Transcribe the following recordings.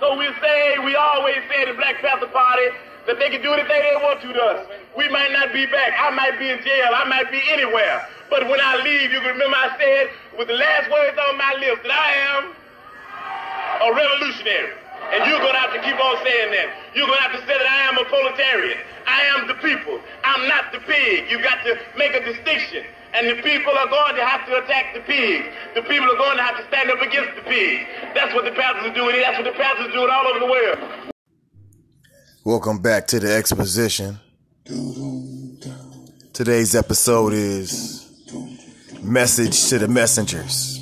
So we say, we always say the Black Panther Party that they can do anything they want to to us. We might not be back. I might be in jail. I might be anywhere. But when I leave, you can remember I said with the last words on my lips that I am a revolutionary. And you're going to have to keep on saying that. You're going to have to say that I am a proletarian. I am the people. I'm not the pig. You've got to make a distinction. And the people are going to have to attack the pigs. The people are going to have to stand up against the pigs. That's what the Panthers are doing. That's what the Panthers are doing all over the world. Welcome back to the exposition. Today's episode is Message to the Messengers.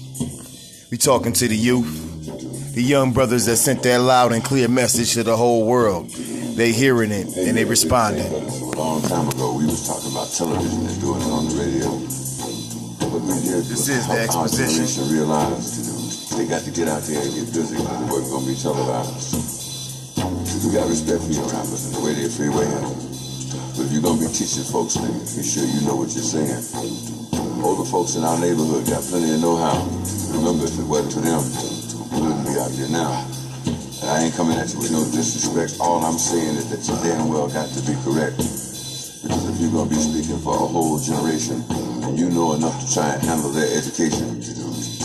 We talking to the youth, the young brothers that sent that loud and clear message to the whole world. They hearing it and they responding. A long time ago, we was talking about television and doing it on the radio. But we did This is the exposition. they got to get out there and get busy the work gonna be televised. We got respect for your rappers and the way they freeway But if you're gonna be teaching folks things, be sure you know what you're saying. Older folks in our neighborhood got plenty of know-how. Remember, if it wasn't for them, we wouldn't be out here now. And I ain't coming at you with no disrespect. All I'm saying is that you damn well got to be correct. Because if you're gonna be speaking for a whole generation, and you know enough to try and handle their education,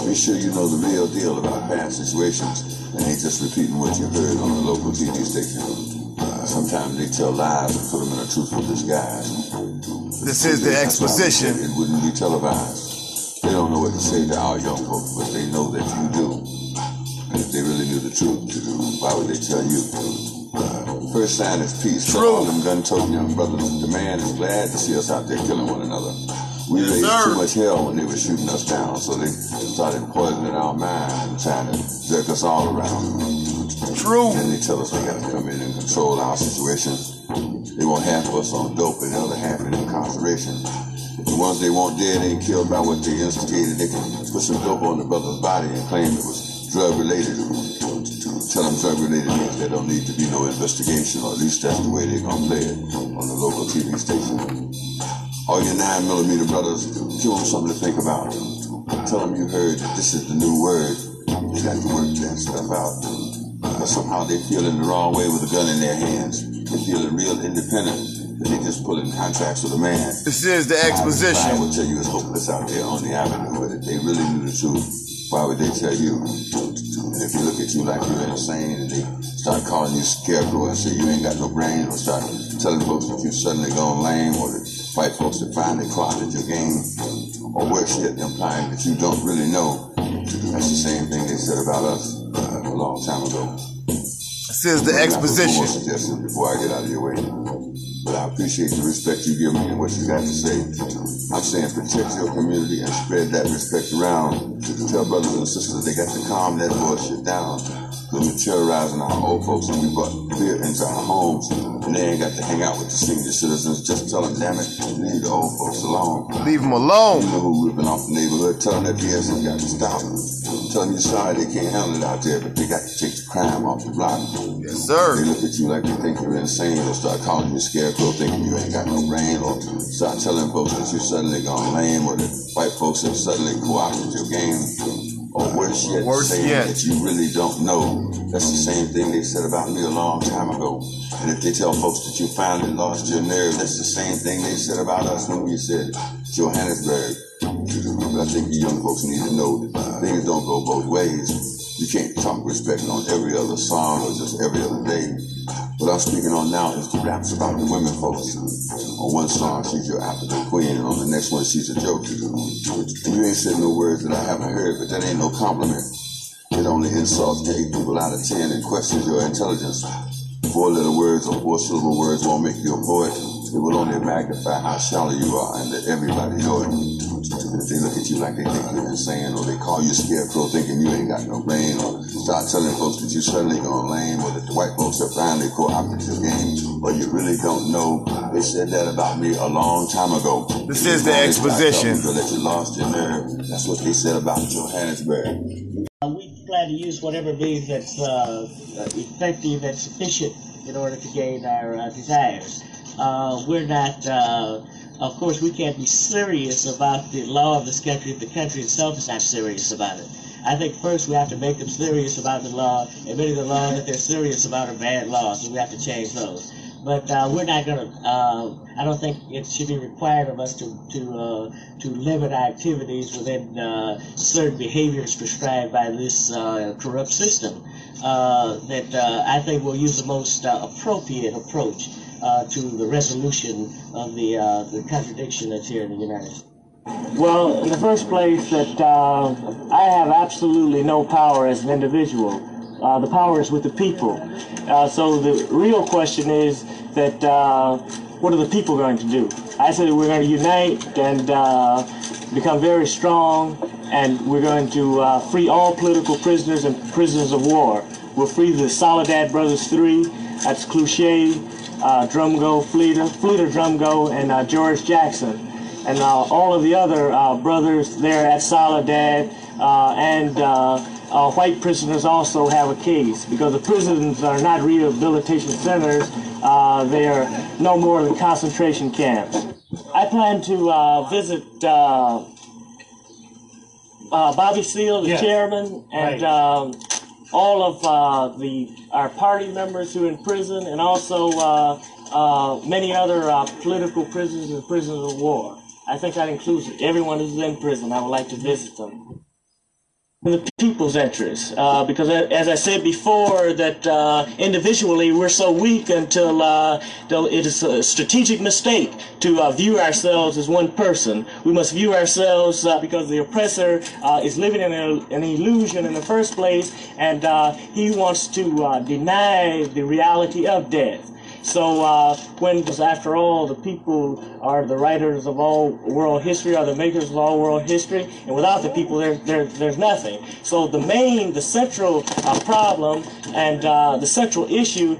be sure you know the real deal about past situations and ain't just repeating what you heard on the local TV station. Uh, sometimes they tell lies and put them in a truthful disguise. This is the That's why I exposition. It wouldn't be televised. They don't know what to say to our young folks, but they know that you do. And if they really knew the truth, why would they tell you? Uh, first sign is peace. Tell all them gun-toting young brothers. The man is glad to see us out there killing one another. We Yes, raised sir. too much hell when they were shooting us down, so they started poisoning our minds and trying to jerk us all around. True. Then they tell us we got to come in and control our situations. They want half of us on dope and the other half in incarceration. The ones they want dead ain't killed by what they instigated, they can put some dope on the brother's body and claim it was drug related. Tell them drug related means there don't need to be no investigation, or at least that's the way they're gonna play it on the local TV station. Oh, All your nine millimeter brothers, give them something to think about. Tell them you heard that this is the new word. They got to work that stuff out. But somehow they feeling the wrong way with a gun in their hands. They feeling real independent, but they just pulling contracts with a man. This is the exposition. I will tell you it's hopeless out there on the avenue, but if they really knew the truth, why would they tell you? And if you look at you like you're insane and they start calling you scarecrow and say you ain't got no brain, or start telling folks that you suddenly gone lame, or that white folks that finally clouded your game, or worse yet, implying that you don't really know. That's the same thing they said about us uh, a long time ago. Is the I'm not putting exposition. more suggestions before I get out of your way. But I appreciate the respect you give me and what you got to say. I'm saying protect your community and spread that respect around. Tell brothers and sisters they got to calm that bullshit down. Because we're terrorizing our old folks and we brought fear into our homes. And they ain't got to hang out with the senior citizens. Just tell them, damn it, leave the old folks alone. Leave them You alone. know who ripping off the neighborhood. Tell them that BS has got to stop. Tell them you're sorry they can't handle it out there, but they got to take the crime off the block. Yes, sir. They look at you like they think you're insane, or start calling you a scarecrow, thinking you ain't got no brain, or start telling folks that you suddenly gone lame, or that white folks have suddenly co-opted your game, or worse yet, Worse saying yet. that you really don't know. That's the same thing they said about me a long time ago. And if they tell folks that you finally lost your nerve, that's the same thing they said about us when we said Johannesburg. But I think you young folks need to know that things don't go both ways. You can't talk respect on every other song or just every other day. What I'm speaking on now is the raps about the women folks. On one song, she's your African queen, and on the next one, she's a joke. And you You ain't said no words that I haven't heard, but that ain't no compliment. It only insults eight people out of ten and questions your intelligence. Four little words or four syllable words won't make you a poet. It will only magnify how shallow you are and let everybody know it. If they look at you like they think you're insane, or they call you scarecrow thinking you ain't got no brain, or start telling folks that you suddenly gone lame, or that the white folks have finally co-opted your game, or you really don't know. They said that about me a long time ago. This is the exposition. you That you lost your nerve. That's what they said about Johannesburg. Uh, we plan to use whatever means that's uh, uh, effective and sufficient in order to gain our uh, desires. Uh, we're not, uh, of course, we can't be serious about the law of this country if the country itself is not serious about it. I think first we have to make them serious about the law, and admitting the law that they're serious about are bad laws, and we have to change those. But uh, we're not going to. Uh, I don't think it should be required of us to to uh, to limit our activities within uh, certain behaviors prescribed by this uh, corrupt system. Uh, that I think we'll use the most appropriate approach to the resolution of the the contradiction that's here in the United States. Well, in the first place, that I have absolutely no power as an individual. Uh, the power is with the people. Uh, so the real question is that uh, what are the people going to do? I said we're going to unite and uh, become very strong, and we're going to uh, free all political prisoners and prisoners of war. We'll free the Soledad Brothers Three. That's Clutchette, uh, Drumgo, Fleeta, Fleeta Drumgo, and George Jackson and uh, all of the other uh, brothers there at Soledad uh, and uh, white prisoners also have a case because the prisons are not rehabilitation centers. Uh, they are no more than concentration camps. I plan to uh, visit uh, uh, Bobby Seale, the yes. chairman, and right. All of uh, the our party members who are in prison, and also uh, uh, many other uh, political prisoners and prisoners of war. I think that includes everyone who's in prison. I would like to visit them the people's interest. Uh, because as I said before, that uh, individually we're so weak until, uh, it is a strategic mistake to uh, view ourselves as one person. We must view ourselves uh, because the oppressor uh, is living in a, an illusion in the first place, and he wants to deny the reality of death. So uh, when, after all, the people are the writers of all world history, are the makers of all world history, and without the people, there, there there's nothing. So the main, the central uh, problem and uh, the central issue.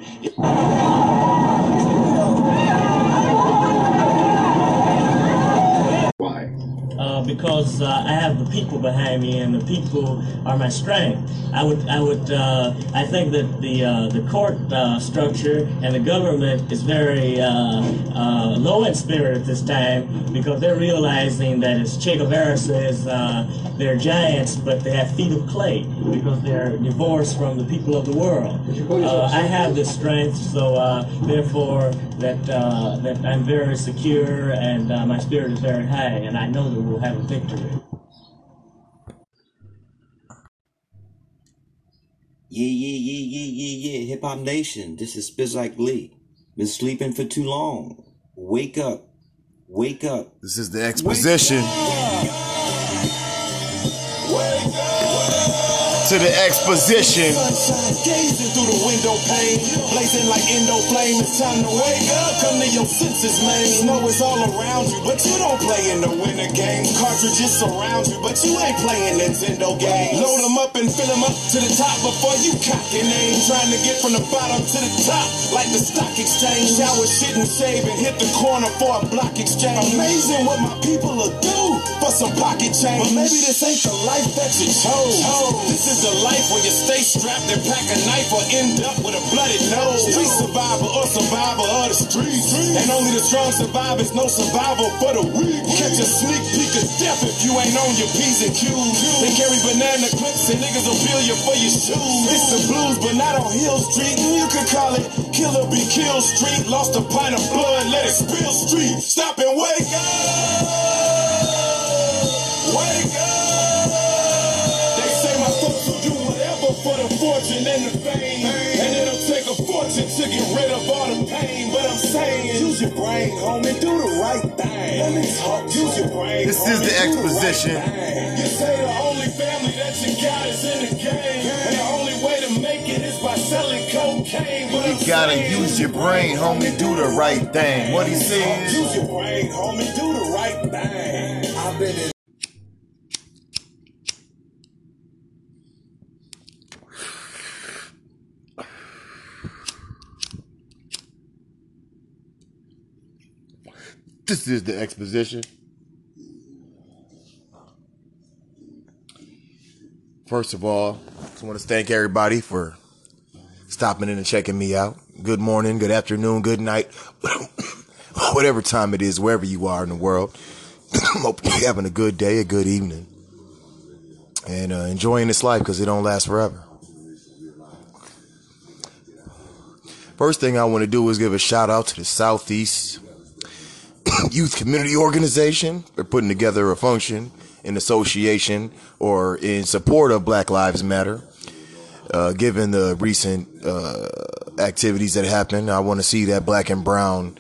Because uh, I have the people behind me, and the people are my strength. I would, I would, uh, I think that the uh, the court uh, structure and the government is very uh, uh, low in spirit at this time because they're realizing that, as Che Guevara says, they're giants, but they have feet of clay because they're divorced from the people of the world. I have this strength, so therefore that that I'm very secure and my spirit is very high, and I know that we'll have a victory. Yeah, yeah, yeah, yeah, yeah, yeah. Hip Hop Nation, this is Spike Lee. Been sleeping for too long. Wake up. Wake up. This is the exposition. To the exposition. Gazing through the window pane, blazing like endo flame. It's time to wake up, come to your senses, man. Snow is all around you, but you don't play in the winter game. Cartridges surround you, but you ain't playing Nintendo games. Load them up and fill them up to the top before you cock your name. Trying to get from the bottom to the top, like the stock exchange. Shower, shit, and shave, and hit the corner for a block exchange. Amazing what my people will do for some pocket change. But maybe this ain't the life that you chose. This is a life where you stay strapped and pack a knife or end up with a bloody nose. Street survivor or survivor of the streets. And only the strong survive, no survival for the weak. Catch a sneak peek of death if you ain't on your P's and Q's. They carry banana clips and niggas will bill you for your shoes. It's the blues, but not on Hill Street. You could call it Killer Be Kill Street. Lost a pint of blood, let it spill street. Stop and wake up. Fortune and the fame. And it'll take a fortune to get rid of all the pain. But I'm saying, use your brain, homie, do the right thing. Let me talk, use your brain. This homie, is the exposition. The you say the only family that you got is in the game. And the only way to make it is by selling cocaine. But you I'm gotta saying, use your brain, homie, do the right thing. What he says? Use your brain, homie, do the right thing. I've been in This is the exposition. First of all, I just want to thank everybody for stopping in and checking me out. Good morning, good afternoon, good night, whatever time it is, wherever you are in the world. Hope you're having a good day, a good evening. and uh, enjoying this life because it don't last forever. First thing I want to do is give a shout out to the Southeast Youth Community Organization. They're putting together a function in association or in support of Black Lives Matter. Uh, given the recent uh, activities that happened, I want to see that black and brown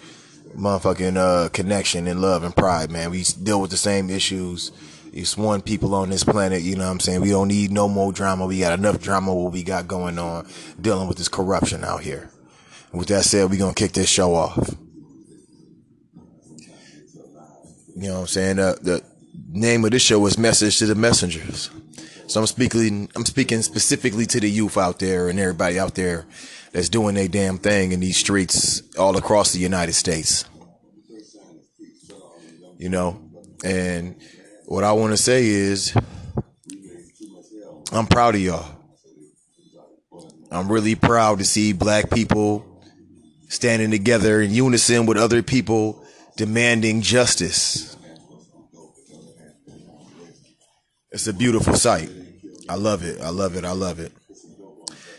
motherfucking uh, connection and love and pride, man. We deal with the same issues. It's one people on this planet, you know what I'm saying? We don't need no more drama. We got enough drama what we got going on dealing with this corruption out here. with that said, we gonna kick this show off. You know what I'm saying? Uh, the name of this show is Message to the Messengers. So I'm speaking, I'm speaking specifically to the youth out there and everybody out there that's doing their damn thing in these streets all across the United States. You know, and what I want to say is, I'm proud of y'all. I'm really proud to see black people standing together in unison with other people demanding justice. It's a beautiful sight. I love it. I love it. I love it.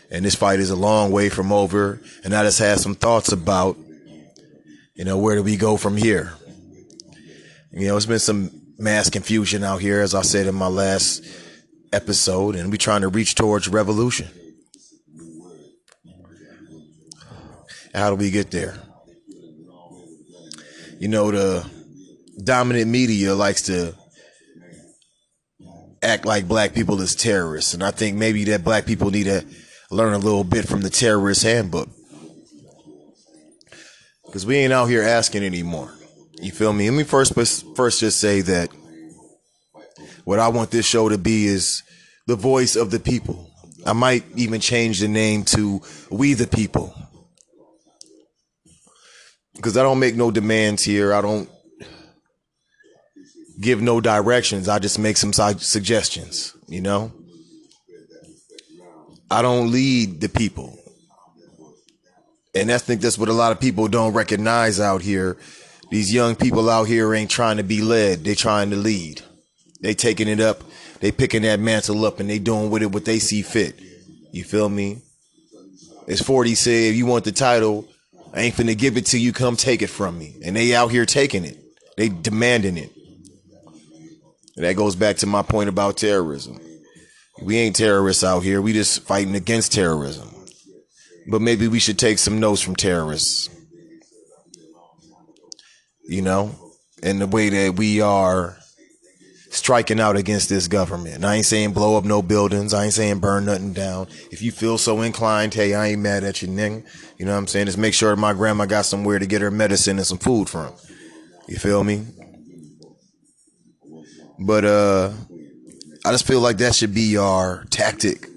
And this fight is a long way from over. And I just had some thoughts about, you know, where do we go from here? You know, it's been some mass confusion out here, as I said in my last episode, and we're trying to reach towards revolution. How do we get there? You know, the dominant media likes to act like black people is terrorists. And I think maybe that black people need to learn a little bit from the terrorist handbook. Because we ain't out here asking anymore. You feel me? Let me first first just say that what I want this show to be is the voice of the people. I might even change the name to We the People. Because I don't make no demands here. I don't give no directions. I just make some suggestions, you know? I don't lead the people. And I think that's what a lot of people don't recognize out here. These young people out here ain't trying to be led. They trying to lead. They taking it up. They picking that mantle up and they doing with it what they see fit. You feel me? As 40 said, if you want the title, I ain't finna give it to you. Come take it from me. And they out here taking it. They demanding it. And that goes back to my point about terrorism. We ain't terrorists out here. We just fighting against terrorism. But maybe we should take some notes from terrorists. You know, in the way that we are striking out against this government. I ain't saying blow up no buildings. I ain't saying burn nothing down. If you feel so inclined, hey, I ain't mad at you, nigga. You know what I'm saying? Just make sure my grandma got somewhere to get her medicine and some food from. You feel me? But uh I just feel like that should be our tactic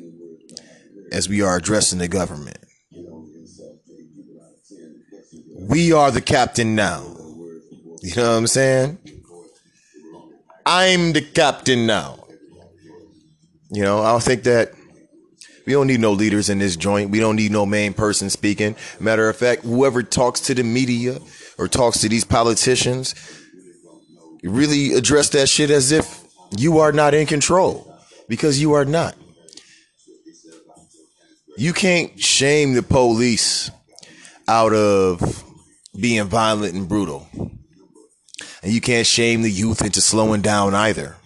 as we are addressing the government. We are the captain now. You know what I'm saying? I'm the captain now. You know, I don't think that we don't need no leaders in this joint. We don't need no main person speaking. Matter of fact, whoever talks to the media or talks to these politicians, really address that shit as if you are not in control because you are not. You can't shame the police out of being violent and brutal. And you can't shame the youth into slowing down either.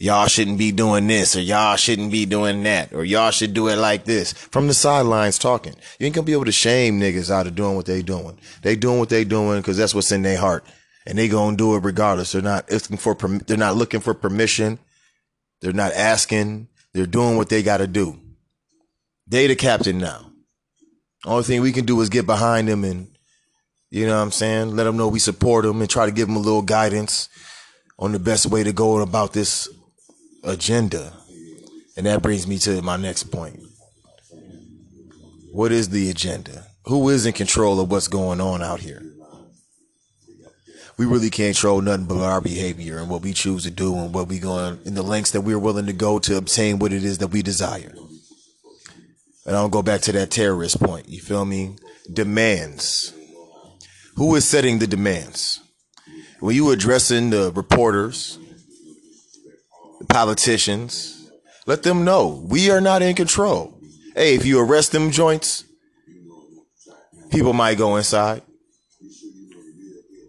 Y'all shouldn't be doing this or y'all shouldn't be doing that or y'all should do it like this. From the sidelines talking. You ain't gonna be able to shame niggas out of doing what they doing. They doing what they doing because that's what's in their heart and they gonna do it regardless. They're not looking for they're not looking for permission. They're not asking. They're doing what they got to do. They the captain now. Only thing we can do is get behind them and you know what I'm saying, let them know we support them and try to give them a little guidance on the best way to go about this agenda. And that brings me to my next point. What is the agenda? Who is in control of what's going on out here? we really can't control nothing but our behavior and what we choose to do and what we going in the lengths that we're willing to go to obtain what it is that we desire. And I'll go back to that terrorist point. You feel me? Demands. Who is setting the demands? When you addressing the reporters, the politicians, let them know we are not in control. Hey, if you arrest them joints, people might go inside.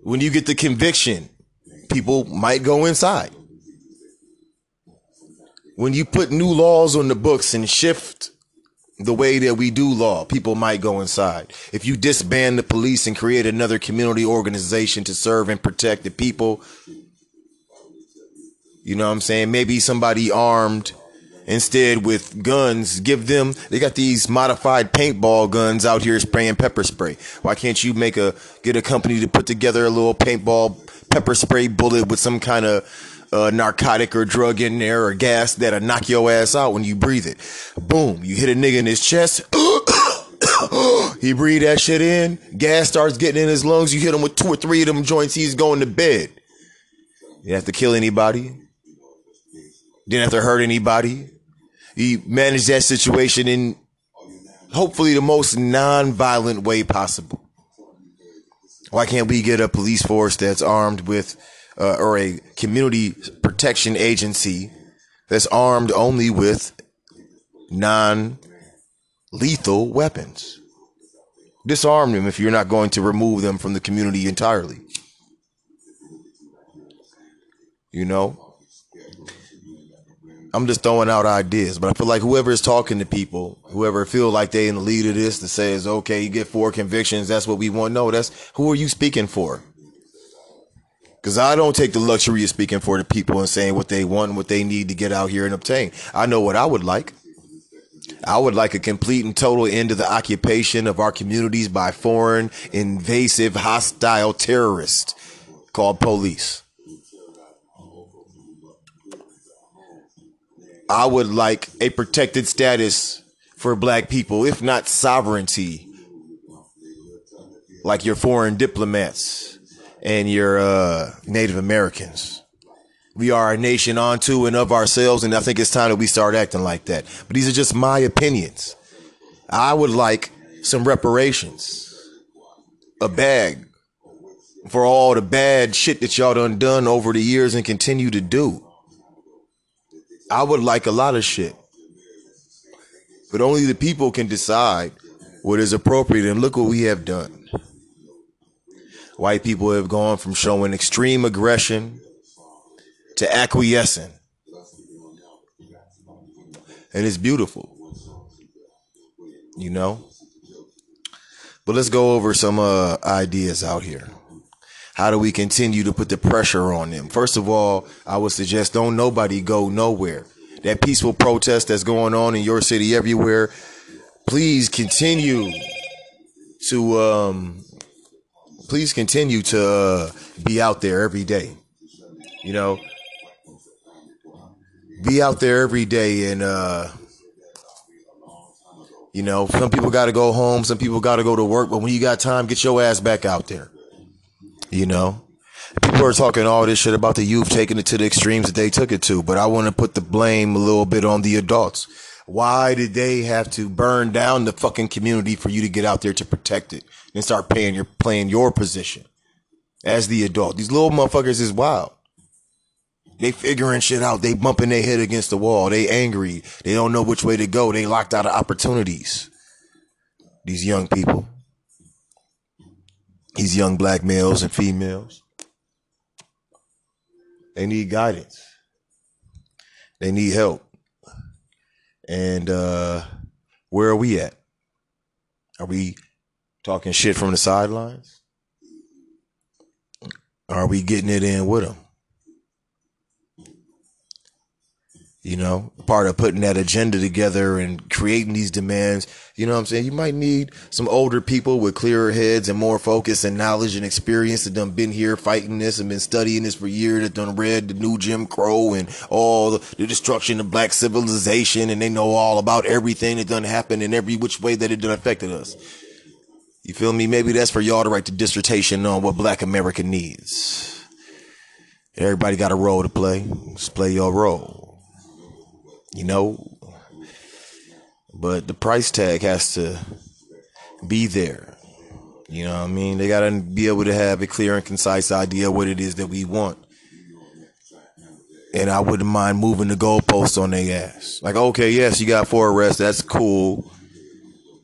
When you get the conviction, people might go inside. When you put new laws on the books and shift the way that we do law, people might go inside. If you disband the police and create another community organization to serve and protect the people, you know what I'm saying? Maybe somebody armed instead with guns, give them, they got these modified paintball guns out here spraying pepper spray. Why can't you make a, get a company to put together a little paintball pepper spray bullet with some kind of uh, narcotic or drug in there or gas that'll knock your ass out when you breathe it. Boom, you hit a nigga in his chest. he breathe that shit in. Gas starts getting in his lungs. You hit him with two or three of them joints. He's going to bed. You have to kill anybody. Didn't have to hurt anybody. He managed that situation in hopefully the most non-violent way possible. Why can't we get a police force that's armed with, uh, or a community protection agency that's armed only with non-lethal weapons? Disarm them if you're not going to remove them from the community entirely. You know? I'm just throwing out ideas, but I feel like whoever is talking to people, whoever feel like they in the lead of this that says, okay, you get four convictions, that's what we want. No, that's who are you speaking for? Cause I don't take the luxury of speaking for the people and saying what they want, what they need to get out here and obtain. I know what I would like. I would like a complete and total end to the occupation of our communities by foreign, invasive, hostile terrorists called police. I would like a protected status for black people, if not sovereignty, like your foreign diplomats and your uh, Native Americans. We are a nation unto and of ourselves, and I think it's time that we start acting like that. But these are just my opinions. I would like some reparations, a bag for all the bad shit that y'all done done over the years and continue to do. I would like a lot of shit. But only the people can decide what is appropriate. And look what we have done. White people have gone from showing extreme aggression to acquiescing. And it's beautiful. You know? But let's go over some uh, ideas out here. How do we continue to put the pressure on them? First of all, I would suggest don't nobody go nowhere. That peaceful protest that's going on in your city everywhere, please continue to um please continue to uh, be out there every day. You know, be out there every day and uh you know, some people got to go home, some people got to go to work, but when you got time, get your ass back out there. You know, people are talking all this shit about the youth taking it to the extremes that they took it to, but I want to put the blame a little bit on the adults. Why did they have to burn down the fucking community for you to get out there to protect it and start paying your playing your position as the adult? These little motherfuckers is wild. They figuring shit out. They bumping their head against the wall. They angry. They don't know which way to go. They locked out of opportunities. These young people these young black males and females. They need guidance. They need help. And uh, where are we at? Are we talking shit from the sidelines? Are we getting it in with them? You know, part of putting that agenda together and creating these demands. You know what I'm saying? You might need some older people with clearer heads and more focus and knowledge and experience that done been here fighting this and been studying this for years, that done read the new Jim Crow and all the, the destruction of black civilization and they know all about everything that done happened in every which way that it done affected us. You feel me? Maybe that's for y'all to write the dissertation on what black America needs. Everybody got a role to play. Just play your role you know. But the price tag has to be there. You know what I mean? They got to be able to have a clear and concise idea what it is that we want. and I wouldn't mind moving the goalposts on their ass. Like, okay, yes, you got four arrests. That's cool.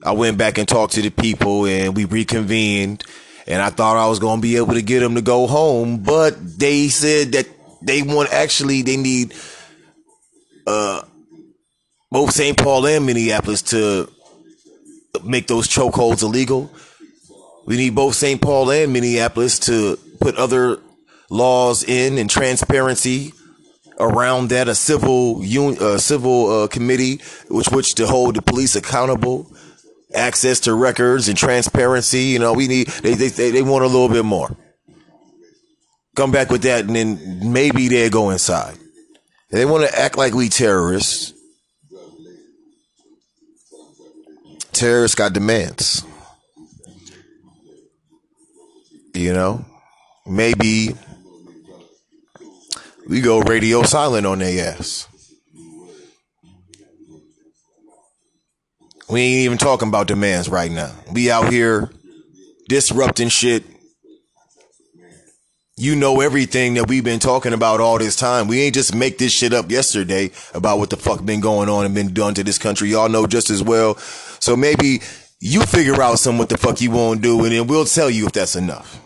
I went back and talked to the people, and we reconvened. And I thought I was gonna be able to get them to go home, but they said that they want actually they need uh both St. Paul and Minneapolis to make those chokeholds illegal. We need both St. Paul and Minneapolis to put other laws in and transparency around that. A civil un, a civil uh, committee which which to hold the police accountable, access to records and transparency. You know, we need they they they want a little bit more. Come back with that, and then maybe they'll go inside. They want to act like we terrorists. Terrorists got demands. You know, maybe we go radio silent on their ass. We ain't even talking about demands right now. We out here disrupting shit. You know everything that we've been talking about all this time. We ain't just make this shit up yesterday about what the fuck been going on and been done to this country. Y'all know just as well. So maybe you figure out some what the fuck you want to do and then we'll tell you if that's enough.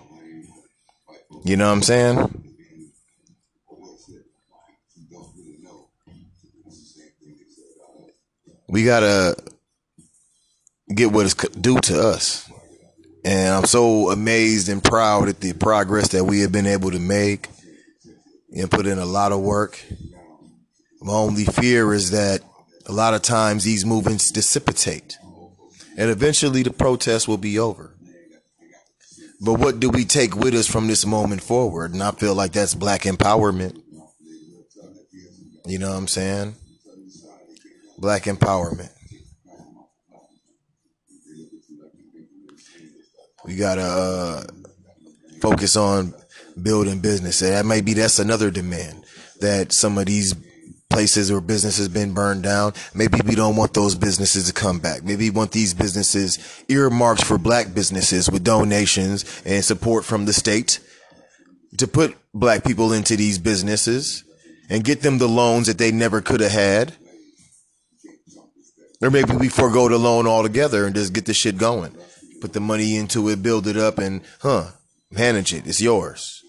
You know what I'm saying? We gotta get what is due to us. And I'm so amazed and proud at the progress that we have been able to make and put in a lot of work. My only fear is that a lot of times these movements dissipate and eventually the protest will be over. But what do we take with us from this moment forward? And I feel like that's black empowerment. You know what I'm saying? Black empowerment. We gotta uh, focus on building business. That maybe that's another demand that some of these places or businesses been burned down. Maybe we don't want those businesses to come back. Maybe we want these businesses earmarked for black businesses with donations and support from the state to put black people into these businesses and get them the loans that they never could have had. Or maybe we forego the loan altogether and just get the shit going. Put the money into it, build it up, and huh, manage it. It's yours.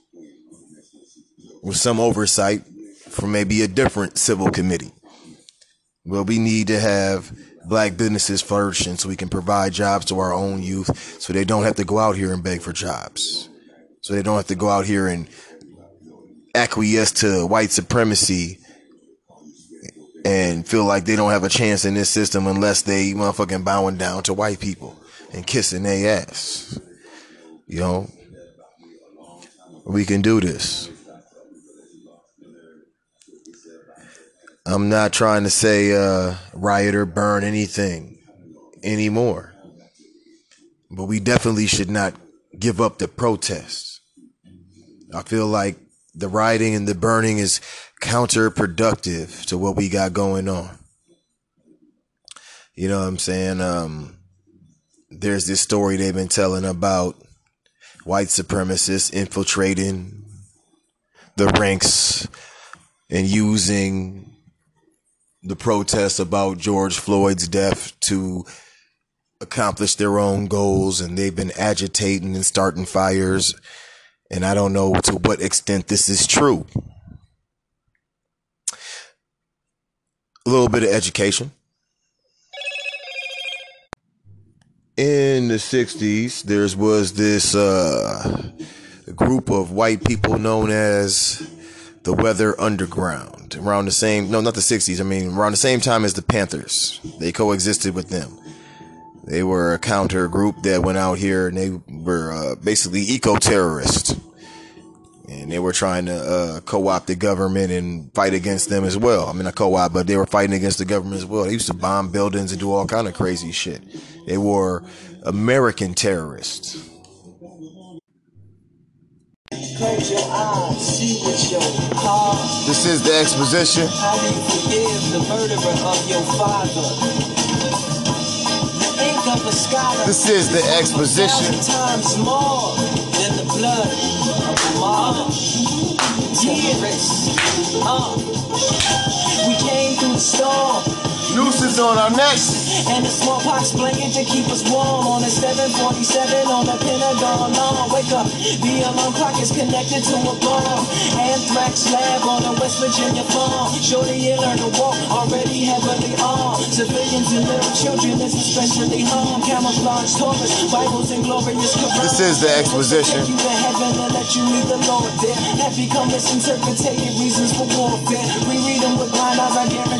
With some oversight from maybe a different civil committee. Well, we need to have black businesses flourishing so we can provide jobs to our own youth so they don't have to go out here and beg for jobs. So they don't have to go out here and acquiesce to white supremacy and feel like they don't have a chance in this system unless they motherfucking bowing down to white people and kissing their ass. You know, we can do this. I'm not trying to say uh, riot or burn anything anymore, but we definitely should not give up the protests. I feel like the rioting and the burning is counterproductive to what we got going on. You know what I'm saying? Um, there's this story they've been telling about white supremacists infiltrating the ranks and using the protests about George Floyd's death to accomplish their own goals and they've been agitating and starting fires and I don't know to what extent this is true. A little bit of education. In the 60s, there was this uh, group of white people known as the Weather Underground. Around the same, no, not the 60s, I mean, around the same time as the Panthers. They coexisted with them. They were a counter group that went out here and they were uh, basically eco terrorists. And they were trying to uh, co opt the government and fight against them as well. I mean, not co op, but they were fighting against the government as well. They used to bomb buildings and do all kind of crazy shit. They were American terrorists. This is the exposition. How do you forgive the murderer of your father? This is the exposition. Times more than the blood of a martyr. Uh, we came through the storm on our necks. And the smallpox blanket to keep us warm on the 747 on the Pentagon lawn. Wake up, the alarm clock is connected to a bomb. Anthrax lab on a West Virginia farm. Shorty, you learn to walk, already heavily armed. Civilians and little children is especially harmed. Camouflage tourists, Bibles and glorious. This is the exposition. Take you to heaven and let you meet the Lord there. Have become misinterpreted reasons for warfare. Reread them with blind eyes, I guarantee.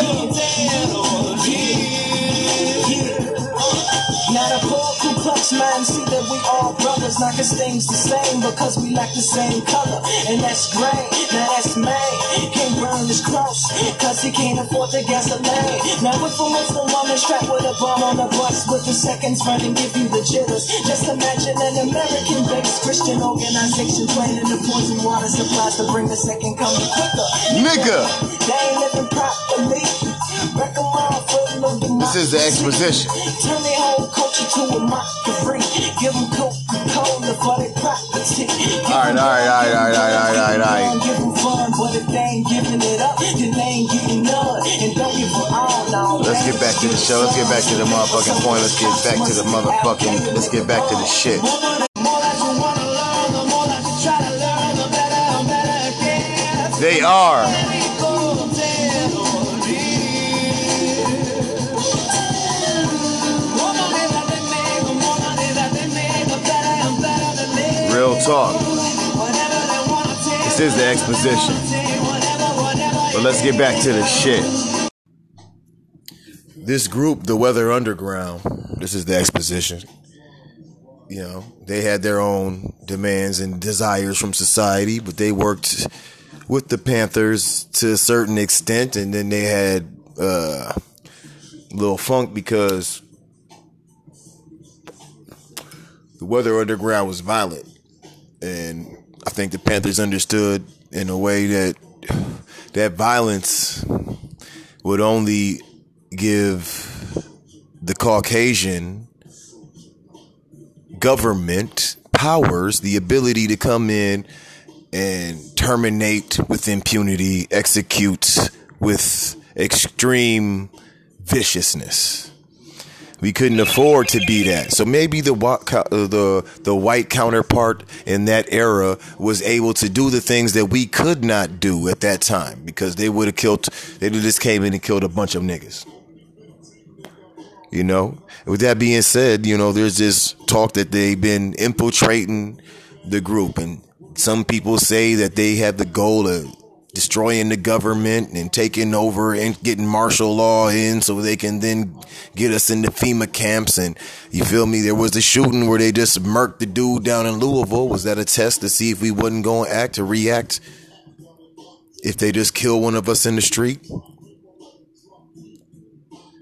UTF. Now the poor Ku Klux man see that we all brothers, not cause things the same, because we lack the same color, and that's gray. Now that's May. Can't burn his cross, cause he can't afford the gasoline. Now if a Muslim woman strapped with a bomb on the bus with the seconds running, give you the jitters. Just imagine an American-based Christian organization planning the poison water supplies to bring the second coming quicker. Nigga. They ain't living properly. Wreck 'em all full of This is the exposition. Turn their whole culture to a mockery. Give them Coca-Cola for their property. All right, all right, all right, all right, all right, all right, all right. Give them fun, but if they ain't giving it up, then they ain't getting none. And don't give them all, no. Let's get back to the show. Let's get back to the motherfucking point. Let's get back to the motherfucking. Let's get back to the shit. More that This is the exposition. But let's get back to the shit. This group, the Weather Underground, this is the exposition. You know, they had their own demands and desires from society, but they worked with the Panthers to a certain extent, and then they had uh, Lil Funk because the Weather Underground was violent, and I think the Panthers understood in a way that that violence would only give the Caucasian government powers the ability to come in and terminate with impunity, execute with extreme viciousness. We couldn't afford to be that. So maybe the uh, the the white counterpart in that era was able to do the things that we could not do at that time because they would have killed. They just came in and killed a bunch of niggas. You know. With that being said, you know, there's this talk that they've been infiltrating the group, and some people say that they have the goal of destroying the government and taking over and getting martial law in so they can then get us into FEMA camps. And you feel me? There was a shooting where they just murked the dude down in Louisville. Was that a test to see if we wasn't going to act or react? If they just kill one of us in the street?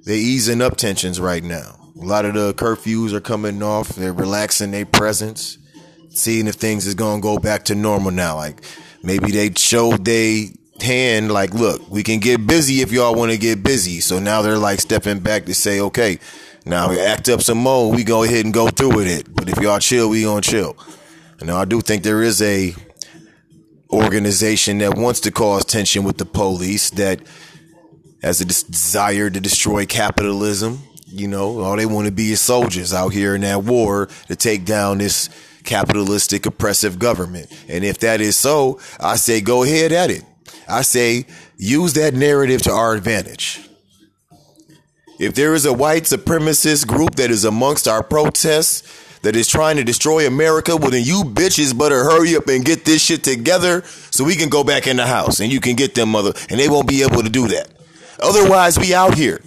They're easing up tensions right now. A lot of the curfews are coming off. They're relaxing their presence, seeing if things is gonna go back to normal now. Like maybe they showed they hand like, look, we can get busy if y'all want to get busy. So now they're like stepping back to say, okay, now we act up some more. We go ahead and go through with it. But if y'all chill, we gonna chill. Now I do think there is a organization that wants to cause tension with the police that has a des- desire to destroy capitalism. You know, all they want to be is soldiers out here in that war to take down this capitalistic oppressive government. And if that is so, I say go ahead at it. I say use that narrative to our advantage. If there is a white supremacist group that is amongst our protests that is trying to destroy America, well then you bitches better hurry up and get this shit together so we can go back in the house and you can get them mother and they won't be able to do that. Otherwise, we out here.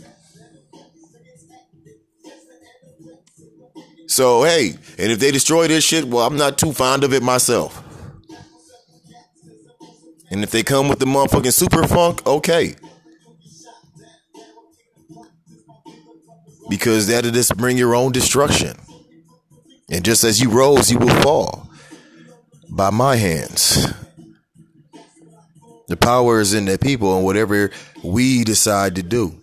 So hey, and if they destroy this shit, well, I'm not too fond of it myself. And if they come with the motherfucking super funk, okay. Because that'll just bring your own destruction. And just as you rose, you will fall by my hands. The power is in the people and whatever we decide to do.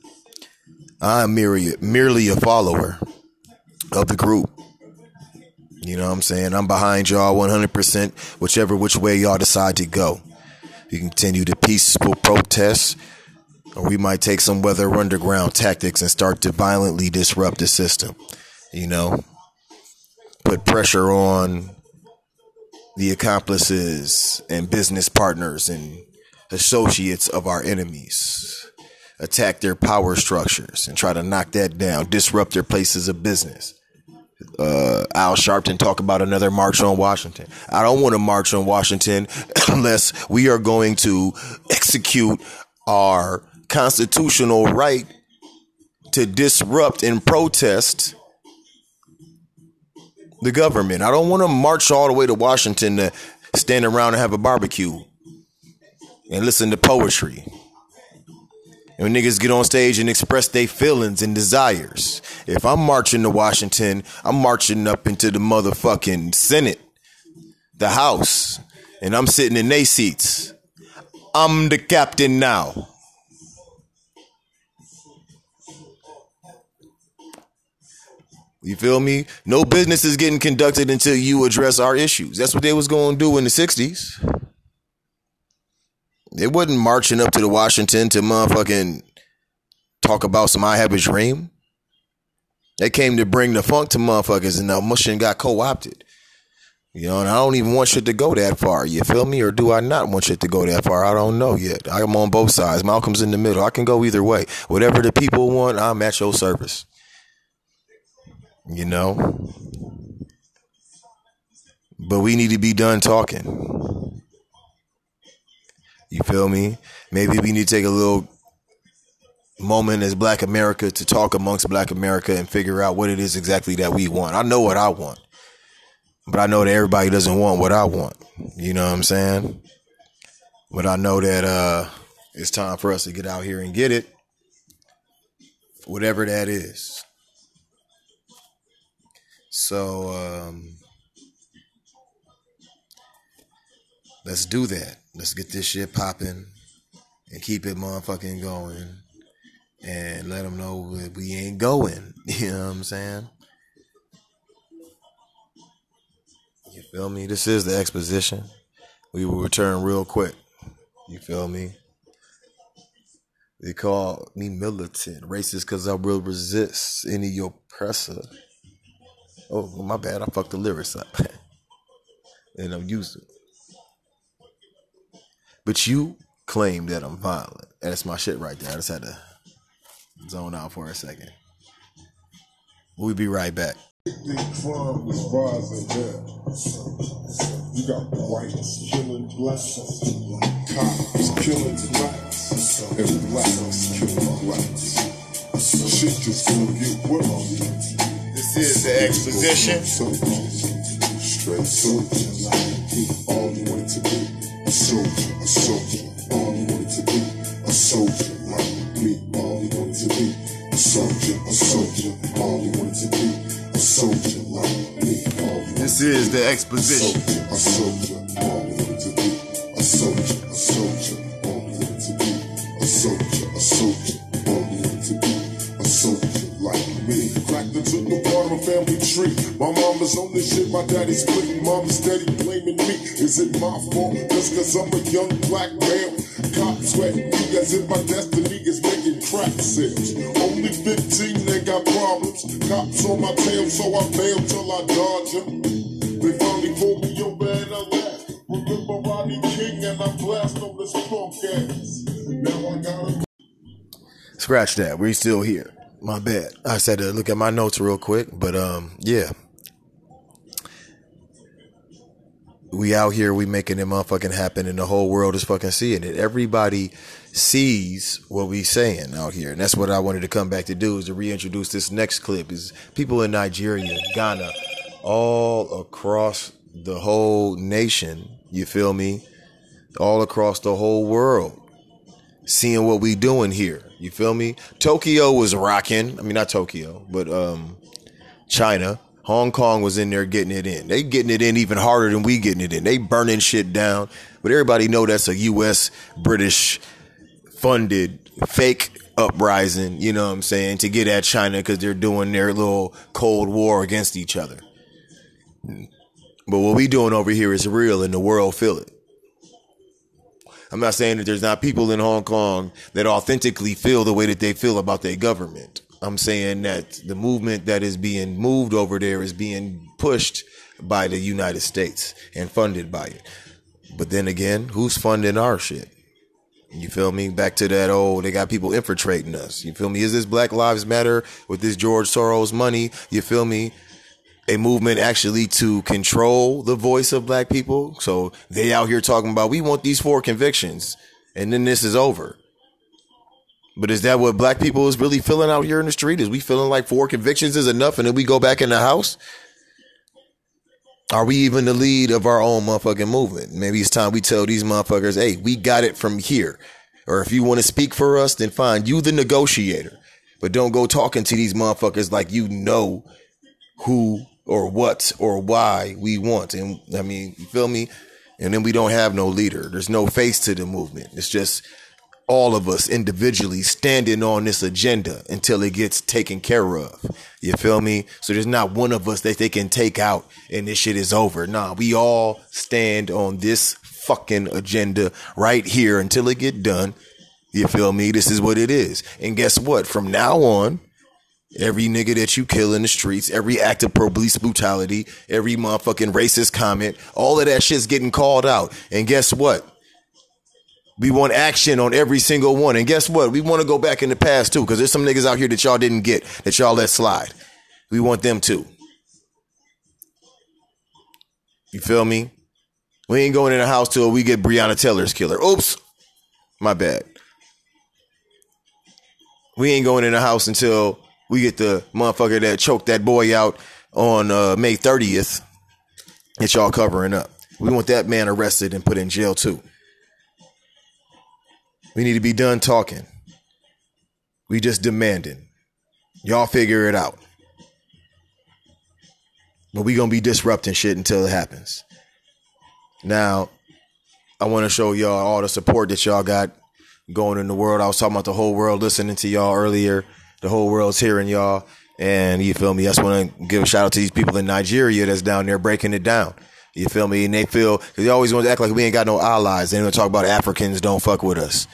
I'm merely, merely a follower of the group. You know what I'm saying? I'm behind y'all 100%, whichever which way y'all decide to go. We continue the peaceful protests, or we might take some weather underground tactics and start to violently disrupt the system. You know, put pressure on the accomplices and business partners and associates of our enemies, attack their power structures and try to knock that down, disrupt their places of business. Uh, Al Sharpton talk about another march on Washington. I don't want to march on Washington unless we are going to execute our constitutional right to disrupt and protest the government. I don't want to march all the way to Washington to stand around and have a barbecue and listen to poetry. And when niggas get on stage and express their feelings and desires. If I'm marching to Washington, I'm marching up into the motherfucking Senate, the House, and I'm sitting in they seats. I'm the captain now. You feel me? No business is getting conducted until you address our issues. That's what they was going to do in the 60s. They wasn't marching up to the Washington to motherfucking talk about some I have a dream. They came to bring the funk to motherfuckers and the mushing got co-opted. You know, and I don't even want shit to go that far. You feel me? Or do I not want shit to go that far? I don't know yet. I'm on both sides. Malcolm's in the middle. I can go either way. Whatever the people want, I'm at your service. You know? But we need to be done talking. You feel me? Maybe we need to take a little moment as black America to talk amongst black America and figure out what it is exactly that we want. I know what I want. But I know that everybody doesn't want what I want. You know what I'm saying? But I know that uh it's time for us to get out here and get it. Whatever that is. So um let's do that. Let's get this shit popping and keep it motherfucking going and let them know that we ain't going. You know what I'm saying? You feel me? This is the exposition. We will return real quick. You feel me? They call me militant, racist because I will resist any oppressor. Oh, my bad. I fucked the lyrics up. and I'm using. But you claim that I'm violent. And that's my shit right there. I just had to zone out for a second. We'll be right back. Big crime is rising there. You got whites killing blacks, cops killing blacks, and blacks killing blacks. Shit just gonna get worse. This is the exposition. Straight soldiers, all you wanted to be. A soldier, a soldier, all you wanted to be. A soldier like me, all you wanted to be. A soldier, a soldier, all you wanted to be. A soldier like me, This is the exposition. soldier, a soldier, all you wanted to be. A soldier, a soldier, all you wanted to be. A soldier, a soldier, tree. My mama's on this shit, my daddy's quitting. Mama's steady blaming me. Is it my fault? Just cause I'm a young black male. Cops sweating me as if my destiny is making crack sales. Only 15, they got problems. Cops on my tail, so I bail till I dodge them. They finally pulled me over and I laughed. Remember Rodney King and I blast on this funk ass. Now I gotta Scratch that. We still here. My bad. I said to look at my notes real quick, but um, yeah. We out here, we making it motherfucking happen, and the whole world is fucking seeing it. Everybody sees what we saying out here, and that's what I wanted to come back to do is to reintroduce this next clip. Is people in Nigeria, Ghana, all across the whole nation. You feel me? all across the whole world, seeing what we doing here. You feel me? Tokyo was rocking. I mean, not Tokyo, but um, China. Hong Kong was in there getting it in. They getting it in even harder than we getting it in. They burning shit down. But everybody know that's a U.S. British funded fake uprising. You know what I'm saying to get at China because they're doing their little Cold War against each other. But what we doing over here is real, and the world feel it. I'm not saying that there's not people in Hong Kong that authentically feel the way that they feel about their government. I'm saying that the movement that is being moved over there is being pushed by the United States and funded by it. But then again, who's funding our shit? You feel me? Back to that old, they got people infiltrating us. You feel me? Is this Black Lives Matter with this George Soros money? You feel me? A movement actually to control the voice of black people. So they out here talking about, we want these four convictions and then this is over. But is that what black people is really feeling out here in the street? Is we feeling like four convictions is enough and then we go back in the house? Are we even the lead of our own motherfucking movement? Maybe it's time we tell these motherfuckers, hey, we got it from here. Or if you want to speak for us, then fine, you the negotiator. But don't go talking to these motherfuckers like you know who or what or why we want. And I mean, you feel me? And then we don't have no leader. There's no face to the movement. It's just all of us individually standing on this agenda until it gets taken care of. You feel me? So there's not one of us that they can take out and this shit is over. Nah, we all stand on this fucking agenda right here until it get done. You feel me? This is what it is. And guess what? From now on, every nigga that you kill in the streets, every act of police brutality, every motherfucking racist comment, all of that shit's getting called out. And guess what? We want action on every single one. And guess what? We want to go back in the past too, because there's some niggas out here that y'all didn't get, that y'all let slide. We want them too. You feel me? We ain't going in the house till we get Breonna Taylor's killer. Oops. My bad. We ain't going in the house until we get the motherfucker that choked that boy out on uh, May 30th that y'all covering up. We want that man arrested and put in jail too. We need to be done talking. We just demanding. Y'all figure it out. But we gonna be disrupting shit until it happens. Now, I want to show y'all all the support that y'all got going in the world. I was talking about the whole world listening to y'all earlier. The whole world's hearing y'all. And you feel me? I just want to give a shout out to these people in Nigeria that's down there breaking it down. You feel me? And they feel, cause they always want to act like we ain't got no allies. They don't talk about Africans don't fuck with us.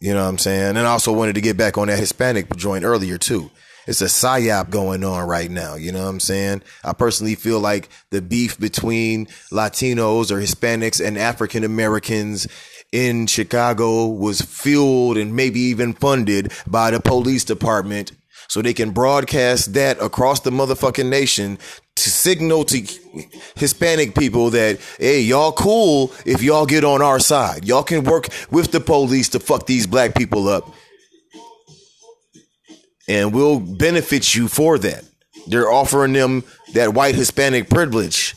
You know what I'm saying? And I also wanted to get back on that Hispanic joint earlier too. It's a psyop going on right now. You know what I'm saying? I personally feel like the beef between Latinos or Hispanics and African Americans in Chicago was fueled and maybe even funded by the police department so they can broadcast that across the motherfucking nation to signal to Hispanic people that, hey, y'all cool if y'all get on our side. Y'all can work with the police to fuck these black people up. And we'll benefit you for that. They're offering them that white Hispanic privilege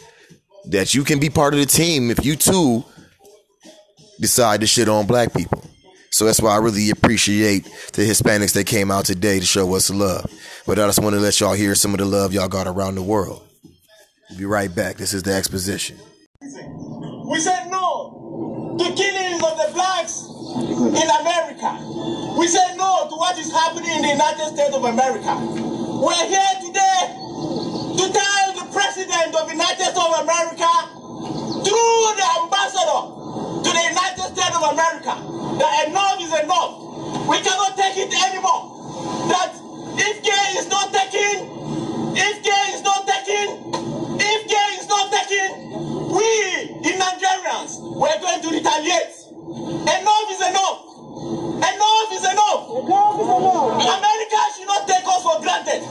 that you can be part of the team if you too decide to shit on black people. So that's why I really appreciate the Hispanics that came out today to show us love. But I just want to let y'all hear some of the love y'all got around the world. We'll be right back. This is the exposition. We said no to killings of the blacks in America. We said no to what is happening in the United States of America. We're here today to tell the President of the United States of America through the ambassador to the United States of America that enough is enough. We cannot take it anymore. That if gay is not taken, if gay is not taken, if gay is not taken, we, the Nigerians, we're going to retaliate. Enough is enough. Enough is enough. Enough is enough. America should not take us for granted.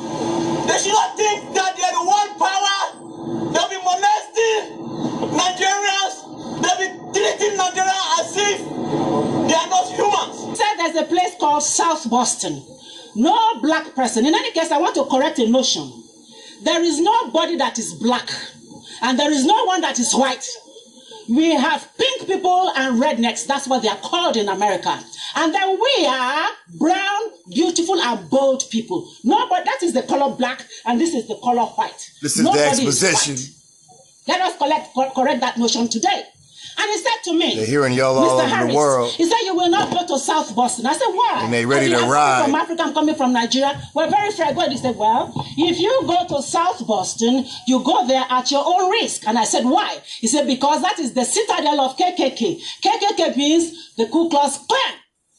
They should not think that they're the one power. They'll be molesting Nigerians. They'll be treating Nigeria as if they are not humans. said there's a place called South Boston. No black person. In any case, I want to correct a notion. There is nobody that is black, and there is no one that is white. we have pink people and rednecks. That's what they are called in America. And then we are brown, beautiful, and bold people. No, but that is the color black, and this is the color white. This is Nobody the white. exposition. Let us collect, co- correct that notion today. And he said to me, They're hearing y'all all Mr. over the Harris, world. He said, You will not go to South Boston. I said, Why? And they ready to "I'm ride." from Africa, I'm coming from Nigeria. We're very. Good. He said, Well, if you go to South Boston, you go there at your own risk. And I said, Why? He said, Because that is the citadel of KKK. KKK means the Ku Klux Klan.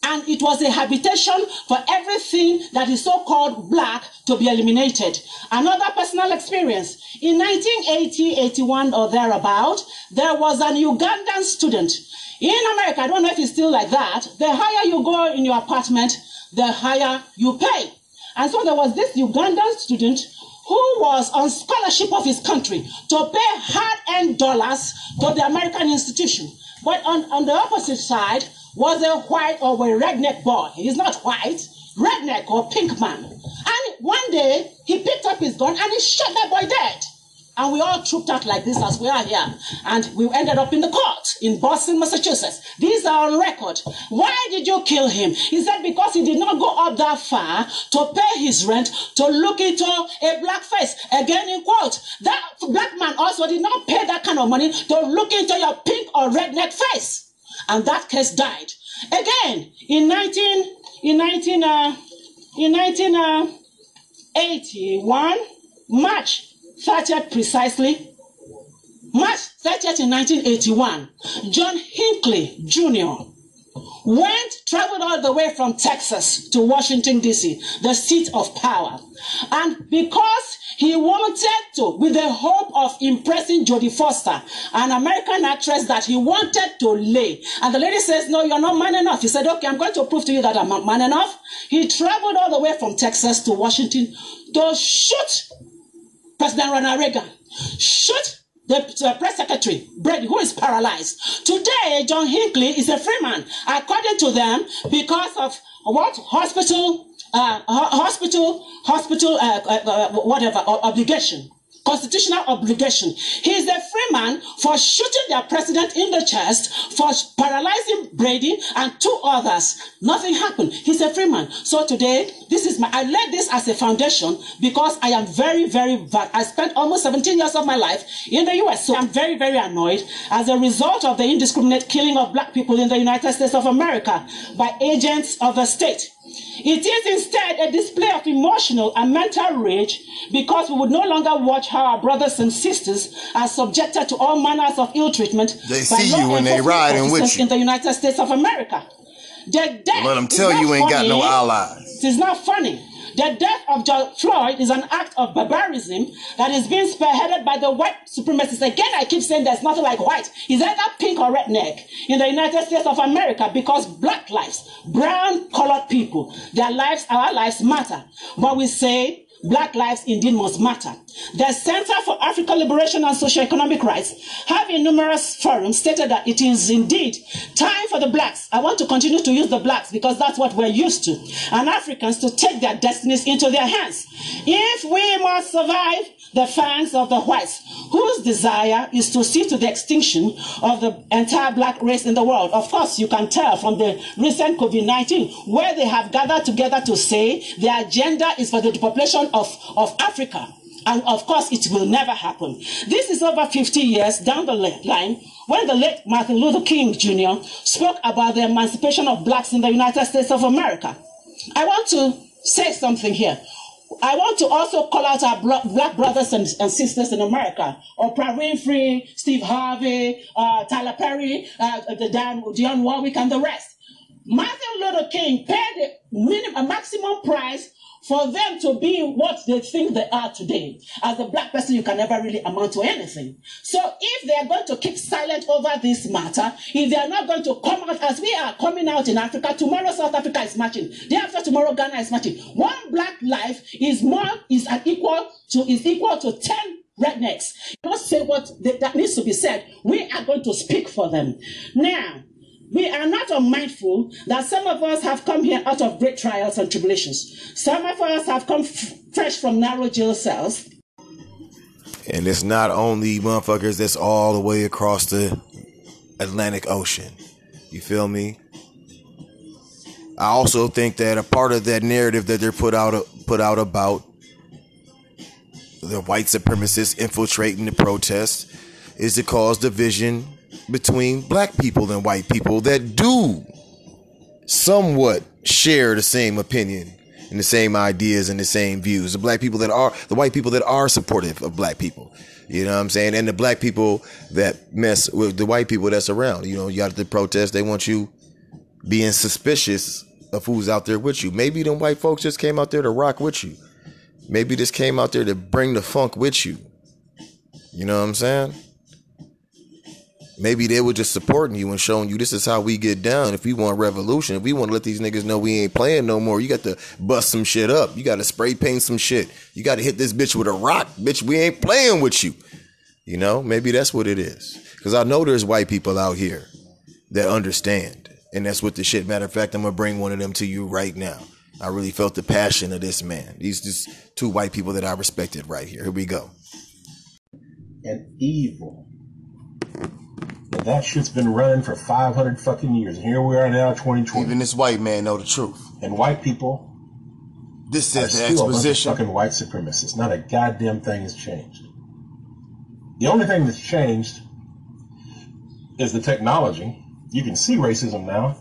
And it was a habitation for everything that is so called black to be eliminated. Another personal experience. In 1980, 81 or thereabout, there was an Ugandan student. In America, I don't know if it's still like that. The higher you go in your apartment, the higher you pay. And so there was this Ugandan student who was on scholarship of his country to pay hard-earned dollars to the American institution. But on, on the opposite side was a white or a redneck boy. He's not white, redneck or pink man. And one day he picked up his gun and he shot that boy dead. And we all trooped out like this as we are here. And we ended up in the court in Boston, Massachusetts. These are on record. Why did you kill him? He said because he did not go up that far to pay his rent to look into a black face. Again, in quote, that black man also did not pay that kind of money to look into your pink or redneck face. And that case died. Again, in 19, in 19, uh, in 1981, March 30th precisely, March 30th in 1981, John Hinckley Jr. went, traveled all the way from Texas to Washington, D.C., the seat of power. And because he wanted to, with the hope of impressing Jodie Foster, an American actress that he wanted to lay. And the lady says, No, you're not man enough. He said, Okay, I'm going to prove to you that I'm not man enough. He traveled all the way from Texas to Washington to shoot President Ronald Reagan. Shoot the press secretary, Brady, who is paralyzed. Today, John Hinckley is a free man, according to them, because of what? Hospital, uh, hospital, hospital, uh, uh, uh, whatever, obligation. Constitutional obligation. He is a free man for shooting their president in the chest, for paralyzing Brady and two others. Nothing happened. He's a free man. So today, this is my, I laid this as a foundation because I am very, very, I spent almost 17 years of my life in the US. So I'm very, very annoyed as a result of the indiscriminate killing of black people in the United States of America by agents of the state. It is instead a display of emotional and mental rage because we would no longer watch how our brothers and sisters are subjected to all manners of ill treatment. They see you when they riding with you. in the United States of America. The death Let 'em is tell you ain't got no allies. It is not funny. The death of George Floyd is an act of barbarism that is being spearheaded by the white supremacists. Again, I keep saying there's nothing like white. It's either pink or redneck in the United States of America because black lives, brown colored people, their lives, our lives matter. But we say Black lives indeed must matter. The Center for African Liberation and Socioeconomic Rights have in numerous forums stated that it is indeed time for the blacks. I want to continue to use the blacks because that's what we're used to. And Africans to take their destinies into their hands. If we must survive the fangs of the whites, whose desire is to see to the extinction of the entire black race in the world. Of course, you can tell from the recent COVID-19 where they have gathered together to say their agenda is for the depopulation of, of Africa. And of course, it will never happen. This is over 50 years down the line when the late Martin Luther King Jr. spoke about the emancipation of blacks in the United States of America. I want to say something here. I want to also call out our black brothers and, and sisters in America. Oprah Winfrey, Steve Harvey, uh, Tyler Perry, uh, Dan, Dionne Warwick, and the rest. Martin Luther King paid a, minimum, a maximum price for them to be what they think they are today. As a black person, you can never really amount to anything. So if they are going to keep silent over this matter, if they are not going to come out as we are coming out in Africa, tomorrow South Africa is marching. Day after tomorrow, Ghana is marching. One black life is more, is an equal to, is equal to 10 rednecks. Don't say what th- that needs to be said. We are going to speak for them. Now, we are not unmindful that some of us have come here out of great trials and tribulations. Some of us have come f- fresh from narrow jail cells. And it's not only motherfuckers that's all the way across the Atlantic Ocean. You feel me? I also think that a part of that narrative that they're put out put out about the white supremacists infiltrating the protest is to cause division between black people and white people that do somewhat share the same opinion and the same ideas and the same views. The black people that are the white people that are supportive of black people. You know what I'm saying? And the black people that mess with the white people that's around. You know, you got the protest, they want you being suspicious of who's out there with you. Maybe them white folks just came out there to rock with you. Maybe just came out there to bring the funk with you. You know what I'm saying? Maybe they were just supporting you and showing you this is how we get down. If we want revolution, if we want to let these niggas know we ain't playing no more, you got to bust some shit up. You got to spray paint some shit. You got to hit this bitch with a rock. Bitch, we ain't playing with you. You know, maybe that's what it is. Because I know there's white people out here that understand. And that's what the shit. Matter of fact, I'm going to bring one of them to you right now. I really felt the passion of this man. These just two white people that I respected right here. Here we go. And evil. That shit's been running for 500 fucking years. And here we are now, 2020. Even this white man know the truth. And white people This is the still a bunch of exposition. fucking white supremacists. Not a goddamn thing has changed. The only thing that's changed is the technology. You can see racism now.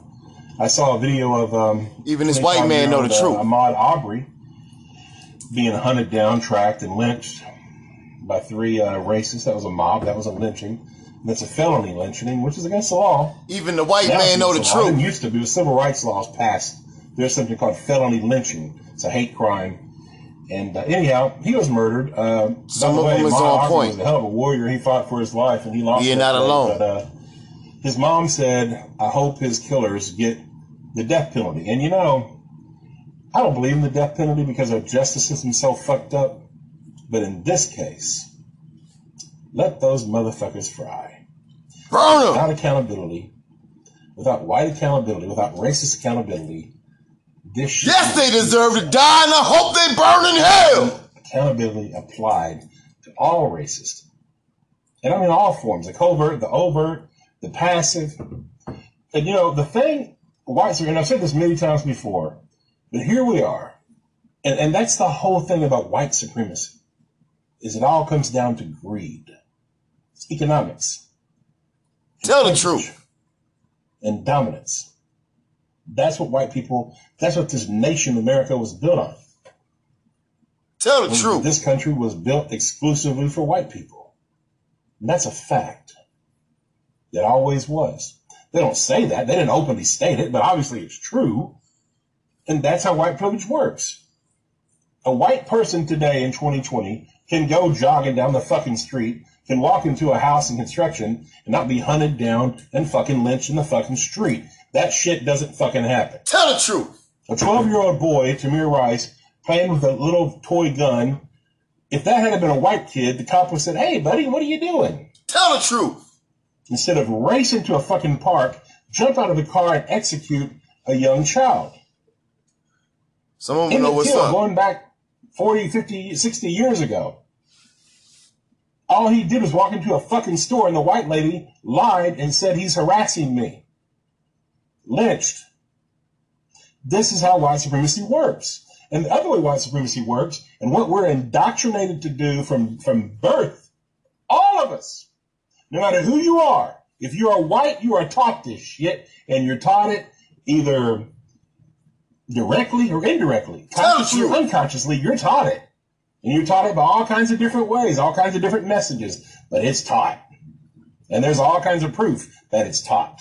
I saw a video of um, Even this white man know the old, truth. Ahmaud Arbery being hunted down, tracked, and lynched by three uh, racists. That was a mob. That was a lynching. That's a felony lynching, which is against the law. Even the white Now man know the. It truth. didn't used to be. The civil rights laws passed. There's something called felony lynching. It's a hate crime. And uh, anyhow, he was murdered. Uh, Some of way, them is on point. He was a hell of a warrior. He fought for his life, and he lost. You're not alone. But, uh, his mom said, "I hope his killers get the death penalty." And you know, I don't believe in the death penalty because our justice system's so fucked up. But in this case, let those motherfuckers fry. Burn. Without accountability, without white accountability, without racist accountability, this shit Yes, they deserve to die, and I hope they burn in hell. accountability applied to all racists, And I mean all forms, the covert, the overt, the passive. And you know, the thing, white and I've said this many times before, but here we are. And, and that's the whole thing about white supremacy, is it all comes down to greed. It's economics. Tell the truth. And dominance. That's what white people, that's what this nation, America, was built on. Tell the truth. This country was built exclusively for white people. And that's a fact. It always was. They don't say that. They didn't openly state it, but obviously it's true. And that's how white privilege works. A white person today in 2020 can go jogging down the fucking street, can walk into a house in construction and not be hunted down and fucking lynched in the fucking street. That shit doesn't fucking happen. Tell the truth. A 12 year old boy, Tamir Rice, playing with a little toy gun. If that had been a white kid, the cop would have said, Hey, buddy, what are you doing? Tell the truth. Instead of racing to a fucking park, jump out of the car and execute a young child. Some of them Emmett know what's Till, up. going back 40, 50, 60 years ago. All he did was walk into a fucking store and the white lady lied and said he's harassing me. Lynched. This is how white supremacy works. And the other way white supremacy works, and what we're indoctrinated to do from, from birth, all of us, no matter who you are, if you are white, you are taught this shit, and you're taught it either directly or indirectly, consciously or unconsciously, you're taught it. And you're taught it by all kinds of different ways, all kinds of different messages, but it's taught. And there's all kinds of proof that it's taught.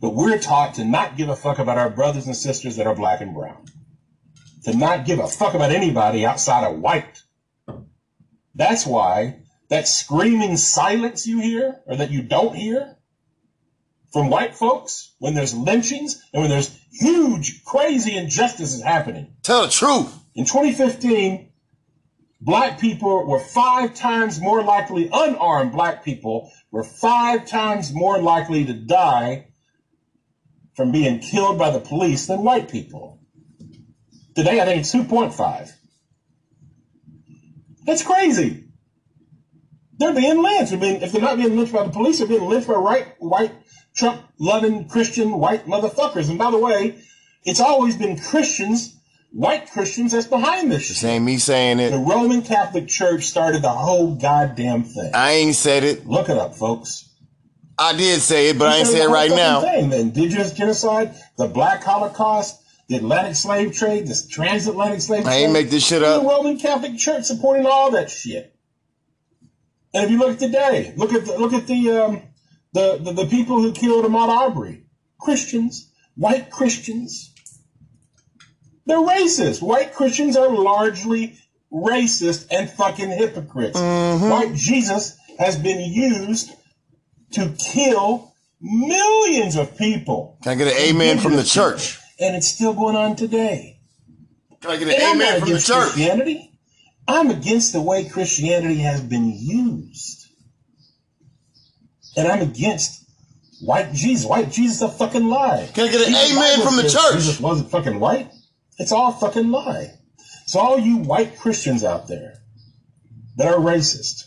But we're taught to not give a fuck about our brothers and sisters that are black and brown. To not give a fuck about anybody outside of white. That's why that screaming silence you hear, or that you don't hear, from white folks when there's lynchings and when there's huge, crazy injustices happening. Tell the truth. In 2015, black people were five times more likely, unarmed black people were five times more likely to die from being killed by the police than white people. Today, I think it's 2.5. That's crazy. They're being lynched. They're being, if they're not being lynched by the police, they're being lynched by right, white, Trump loving Christian white motherfuckers. And by the way, it's always been Christians, white Christians, that's behind this shit. This ain't me saying it. The. Roman Catholic Church started the whole goddamn thing. I ain't said it. Look it up, folks. I did say it, but I ain't You say it right now. Thing. The indigenous genocide, the black holocaust, the Atlantic slave trade, the transatlantic slave I trade. ain't make this shit up. The. Roman Catholic Church supporting all that shit. And if you look at today, look at the, look at the, um, the, the the people who killed Ahmaud Arbery, Christians, white Christians. They're racist. White Christians are largely racist and fucking hypocrites. Mm-hmm. White Jesus has been used to kill millions of people. Can I get an amen from the church? And it's still going on today. Can I get an I'm amen from the church? Christianity. I'm against the way Christianity has been used. And I'm against white Jesus. White Jesus is a fucking lie. Can I get an Jesus amen from the church? Jesus wasn't fucking white. It's all fucking lie. So all you white Christians out there that are racist,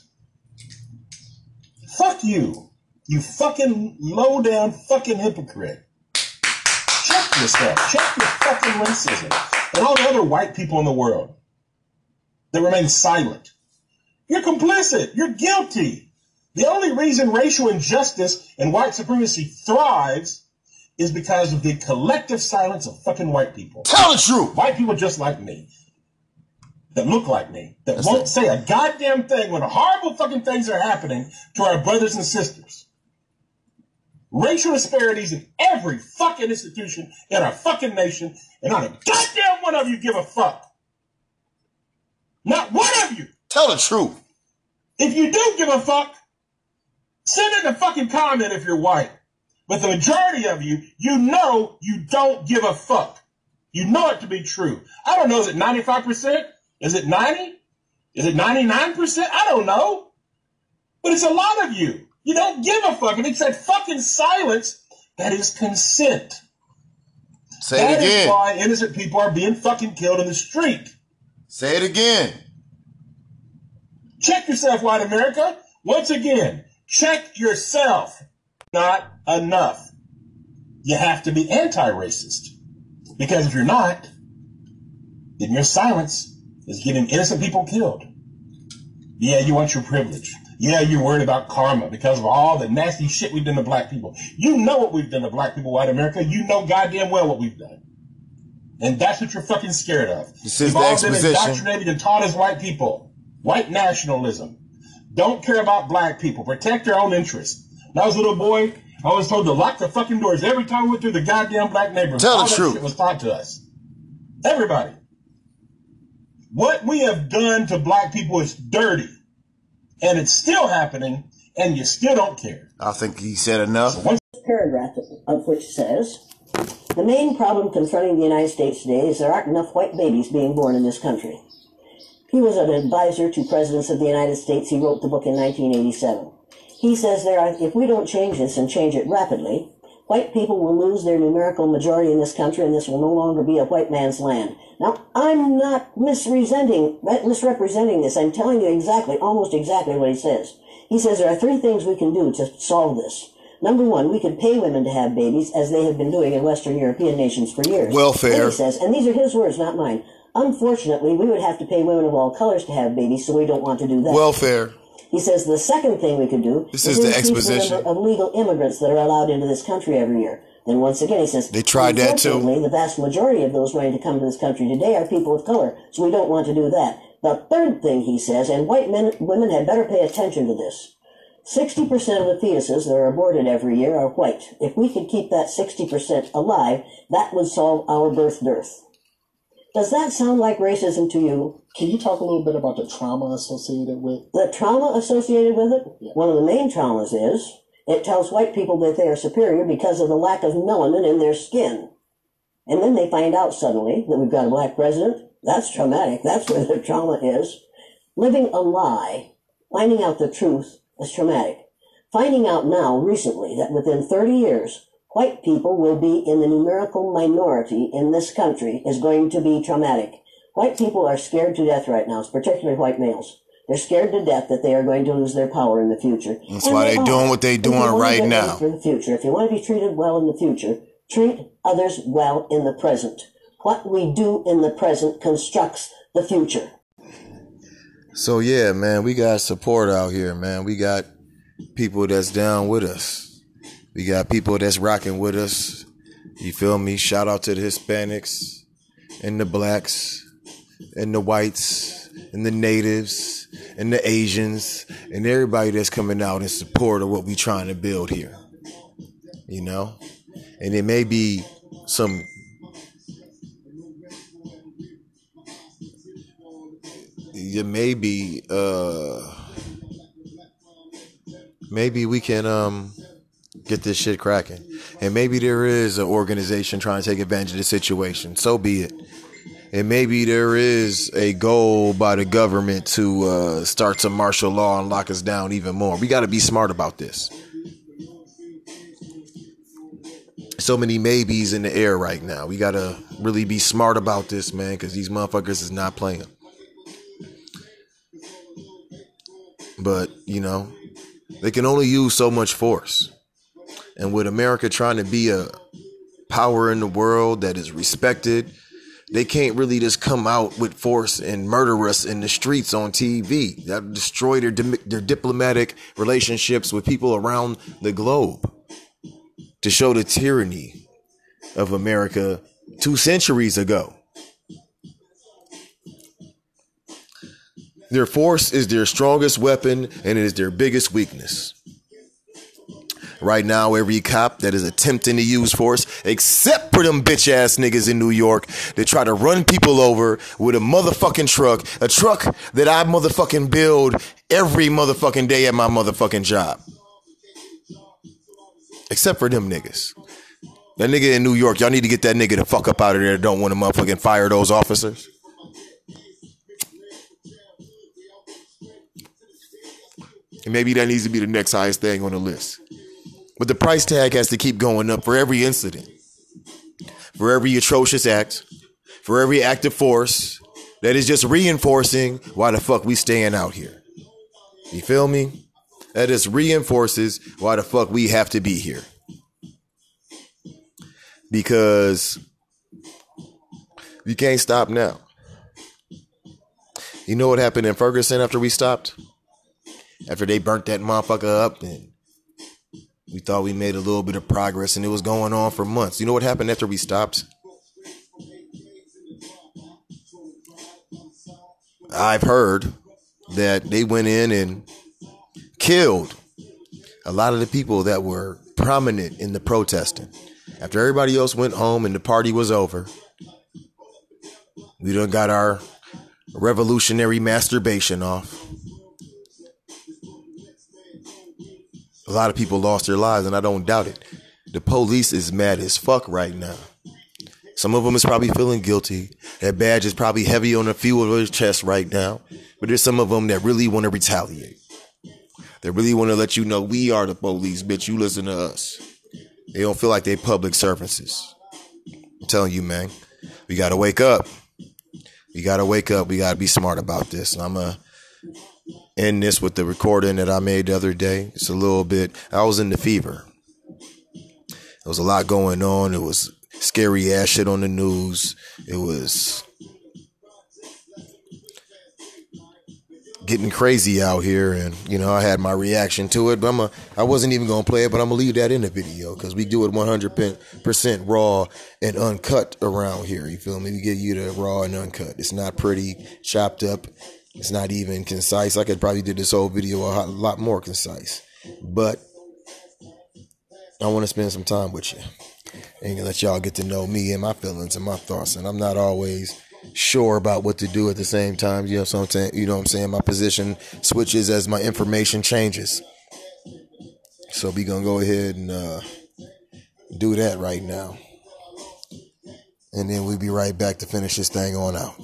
fuck you. You fucking low down fucking hypocrite. Check yourself. Check your fucking racism. And all the other white people in the world that remain silent. You're complicit. You're guilty. The only reason racial injustice and white supremacy thrives is because of the collective silence of fucking white people. Tell the truth. White people just like me. That look like me. That won't say a goddamn thing when horrible fucking things are happening to our brothers and sisters. Racial disparities in every fucking institution in our fucking nation, and not a goddamn one of you give a fuck. Not one of you. Tell the truth. If you do give a fuck, send in a fucking comment if you're white. But the majority of you, you know you don't give a fuck. You know it to be true. I don't know, is it 95%? Is it 90? Is it 99%? I don't know. But it's a lot of you. You don't give a fuck. And it's that fucking silence that is consent. Say That it is again. why innocent people are being fucking killed in the street. Say it again. Check yourself, white America. Once again, check yourself. Not enough. You have to be anti-racist. Because if you're not, then your silence is getting innocent people killed. Yeah, you want your privilege. Yeah, you're worried about karma because of all the nasty shit we've done to black people. You know what we've done to black people, white America. You know goddamn well what we've done. And that's what you're fucking scared of. This is We've all been indoctrinated and taught as white people. White nationalism. Don't care about black people. Protect your own interests. When I was a little boy, I was told to lock the fucking doors every time we went through the goddamn black neighborhood. Tell the All that truth. shit was taught to us. Everybody. What we have done to black people is dirty. And it's still happening, and you still don't care. I think he said enough. One paragraph of which says, The main problem confronting the United States today is there aren't enough white babies being born in this country. He was an advisor to presidents of the United States. He wrote the book in 1987. He says there are, if we don't change this and change it rapidly, white people will lose their numerical majority in this country and this will no longer be a white man's land. Now, I'm not misrepresenting, misrepresenting this. I'm telling you exactly, almost exactly what he says. He says there are three things we can do to solve this. Number one, we could pay women to have babies, as they have been doing in Western European nations for years. Welfare. Then he says, and these are his words, not mine. Unfortunately, we would have to pay women of all colors to have babies, so we don't want to do that. Welfare. He says the second thing we could do This is the increase exposition. number of legal immigrants that are allowed into this country every year. Then once again, he says They tried that too. The vast majority of those wanting to come to this country today are people of color, so we don't want to do that. The third thing he says, and white men, women had better pay attention to this. 60% of the fetuses that are aborted every year are white. If we could keep that 60% alive, that would solve our birth dearth. Does that sound like racism to you? Can you talk a little bit about the trauma associated with? The trauma associated with it? One of the main traumas is it tells white people that they are superior because of the lack of melanin in their skin. And then they find out suddenly that we've got a black president. That's traumatic. That's where the trauma is. Living a lie, finding out the truth is traumatic. Finding out now, recently, that within 30 years, white people will be in the numerical minority in this country is going to be traumatic. White people are scared to death right now, particularly white males. They're scared to death that they are going to lose their power in the future. That's And why they're they doing what they If you doing right now. For the future, if you want to be treated well in the future, treat others well in the present. What we do in the present constructs the future. So yeah, man, we got support out here, man. We got people that's down with us. We got people that's rocking with us. You feel me? Shout out to the Hispanics and the blacks and the whites and the natives and the Asians and everybody that's coming out in support of what we're trying to build here. You know? And it may be some it may be uh maybe we can um get this shit cracking. And maybe there is an organization trying to take advantage of the situation. So be it. And maybe there is a goal by the government to uh, start some martial law and lock us down even more. We got to be smart about this. So many maybes in the air right now. We got to really be smart about this man because these motherfuckers is not playing. But you know they can only use so much force and with america trying to be a power in the world that is respected they can't really just come out with force and murder us in the streets on tv that destroy their, their diplomatic relationships with people around the globe to show the tyranny of america two centuries ago Their force is their strongest weapon and it is their biggest weakness. Right now, every cop that is attempting to use force, except for them bitch ass niggas in New York that try to run people over with a motherfucking truck, a truck that I motherfucking build every motherfucking day at my motherfucking job. Except for them niggas. That nigga in New York, y'all need to get that nigga the fuck up out of there. Don't want to motherfucking fire those officers. And maybe that needs to be the next highest thing on the list. But the price tag has to keep going up for every incident, for every atrocious act, for every act of force that is just reinforcing why the fuck we staying out here. You feel me? That just reinforces why the fuck we have to be here. Because you can't stop now. You know what happened in Ferguson after we stopped? after they burnt that motherfucker up and we thought we made a little bit of progress and it was going on for months. You know what happened after we stopped? I've heard that they went in and killed a lot of the people that were prominent in the protesting. After everybody else went home and the party was over, we done got our revolutionary masturbation off. A lot of people lost their lives, and I don't doubt it. The police is mad as fuck right now. Some of them is probably feeling guilty. That badge is probably heavy on a few of their chests right now. But there's some of them that really want to retaliate. They really want to let you know we are the police, bitch. You listen to us. They don't feel like they public services. I'm telling you, man. We gotta wake up. We gotta wake up. We gotta be smart about this. And I'm gonna end this with the recording that I made the other day. It's a little bit. I was in the fever. There was a lot going on. It was scary ass shit on the news. It was getting crazy out here, and you know I had my reaction to it. But I'm a, I wasn't even gonna play it, but I'm gonna leave that in the video because we do it 100 percent raw and uncut around here. You feel me? We give you the raw and uncut. It's not pretty chopped up. It's not even concise. I could probably do this whole video a lot more concise, but I want to spend some time with you and let y'all get to know me and my feelings and my thoughts. And I'm not always sure about what to do at the same time. You know saying? You know what I'm saying? My position switches as my information changes. So we gonna go ahead and uh, do that right now, and then we'll be right back to finish this thing on out.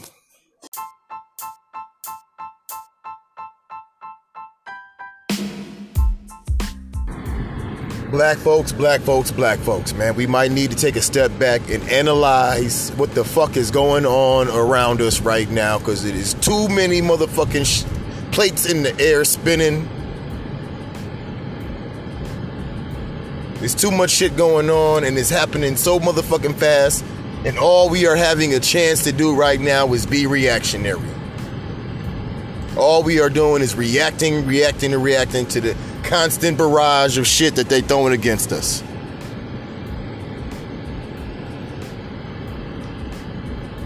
Black folks, black folks, black folks, man. We might need to take a step back and analyze what the fuck is going on around us right now because it is too many motherfucking sh- plates in the air spinning. There's too much shit going on and it's happening so motherfucking fast. And all we are having a chance to do right now is be reactionary. All we are doing is reacting, reacting, and reacting to the constant barrage of shit that they throwing against us.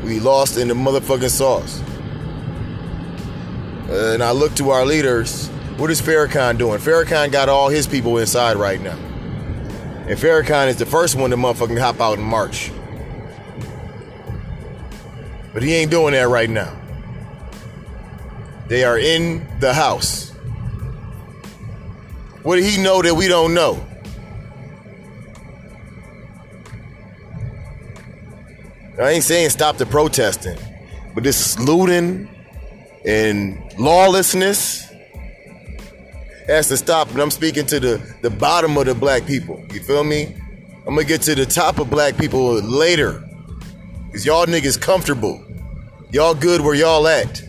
We lost in the motherfucking sauce. And I look to our leaders. What is Farrakhan doing? Farrakhan got all his people inside right now. And Farrakhan is the first one to motherfucking hop out in March. But he ain't doing that right now. They are in the house. What did he know that we don't know? I ain't saying stop the protesting, but this looting and lawlessness has to stop. And I'm speaking to the, the bottom of the black people. You feel me? I'm gonna get to the top of black people later. Cause y'all niggas comfortable. Y'all good where y'all at.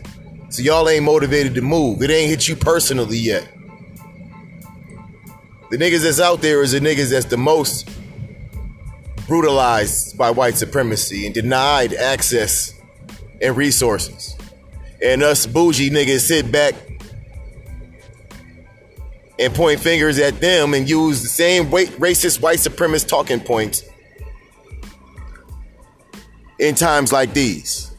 So y'all ain't motivated to move. It ain't hit you personally yet. The niggas that's out there is the niggas that's the most brutalized by white supremacy and denied access and resources. And us bougie niggas sit back and point fingers at them and use the same racist white supremacist talking points in times like these.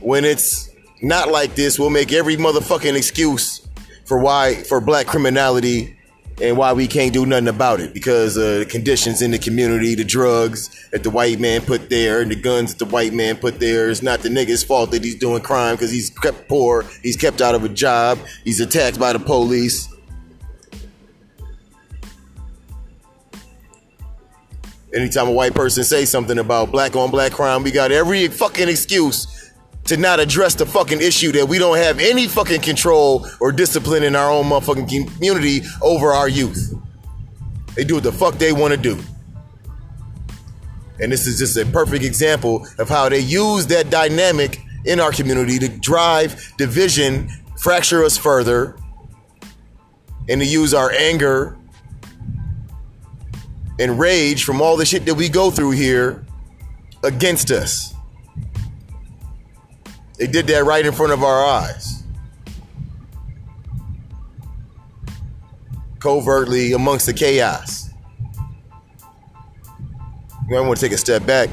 When it's not like this, we'll make every motherfucking excuse for why for black criminality and why we can't do nothing about it because of the conditions in the community, the drugs that the white man put there, and the guns that the white man put there. It's not the nigga's fault that he's doing crime because he's kept poor, he's kept out of a job, he's attacked by the police. Anytime a white person say something about black on black crime, we got every fucking excuse to not address the fucking issue that we don't have any fucking control or discipline in our own motherfucking community over our youth. They do what the fuck they want to do. And this is just a perfect example of how they use that dynamic in our community to drive division, fracture us further, and to use our anger and rage from all the shit that we go through here against us. They did that right in front of our eyes. Covertly amongst the chaos. You might want to take a step back.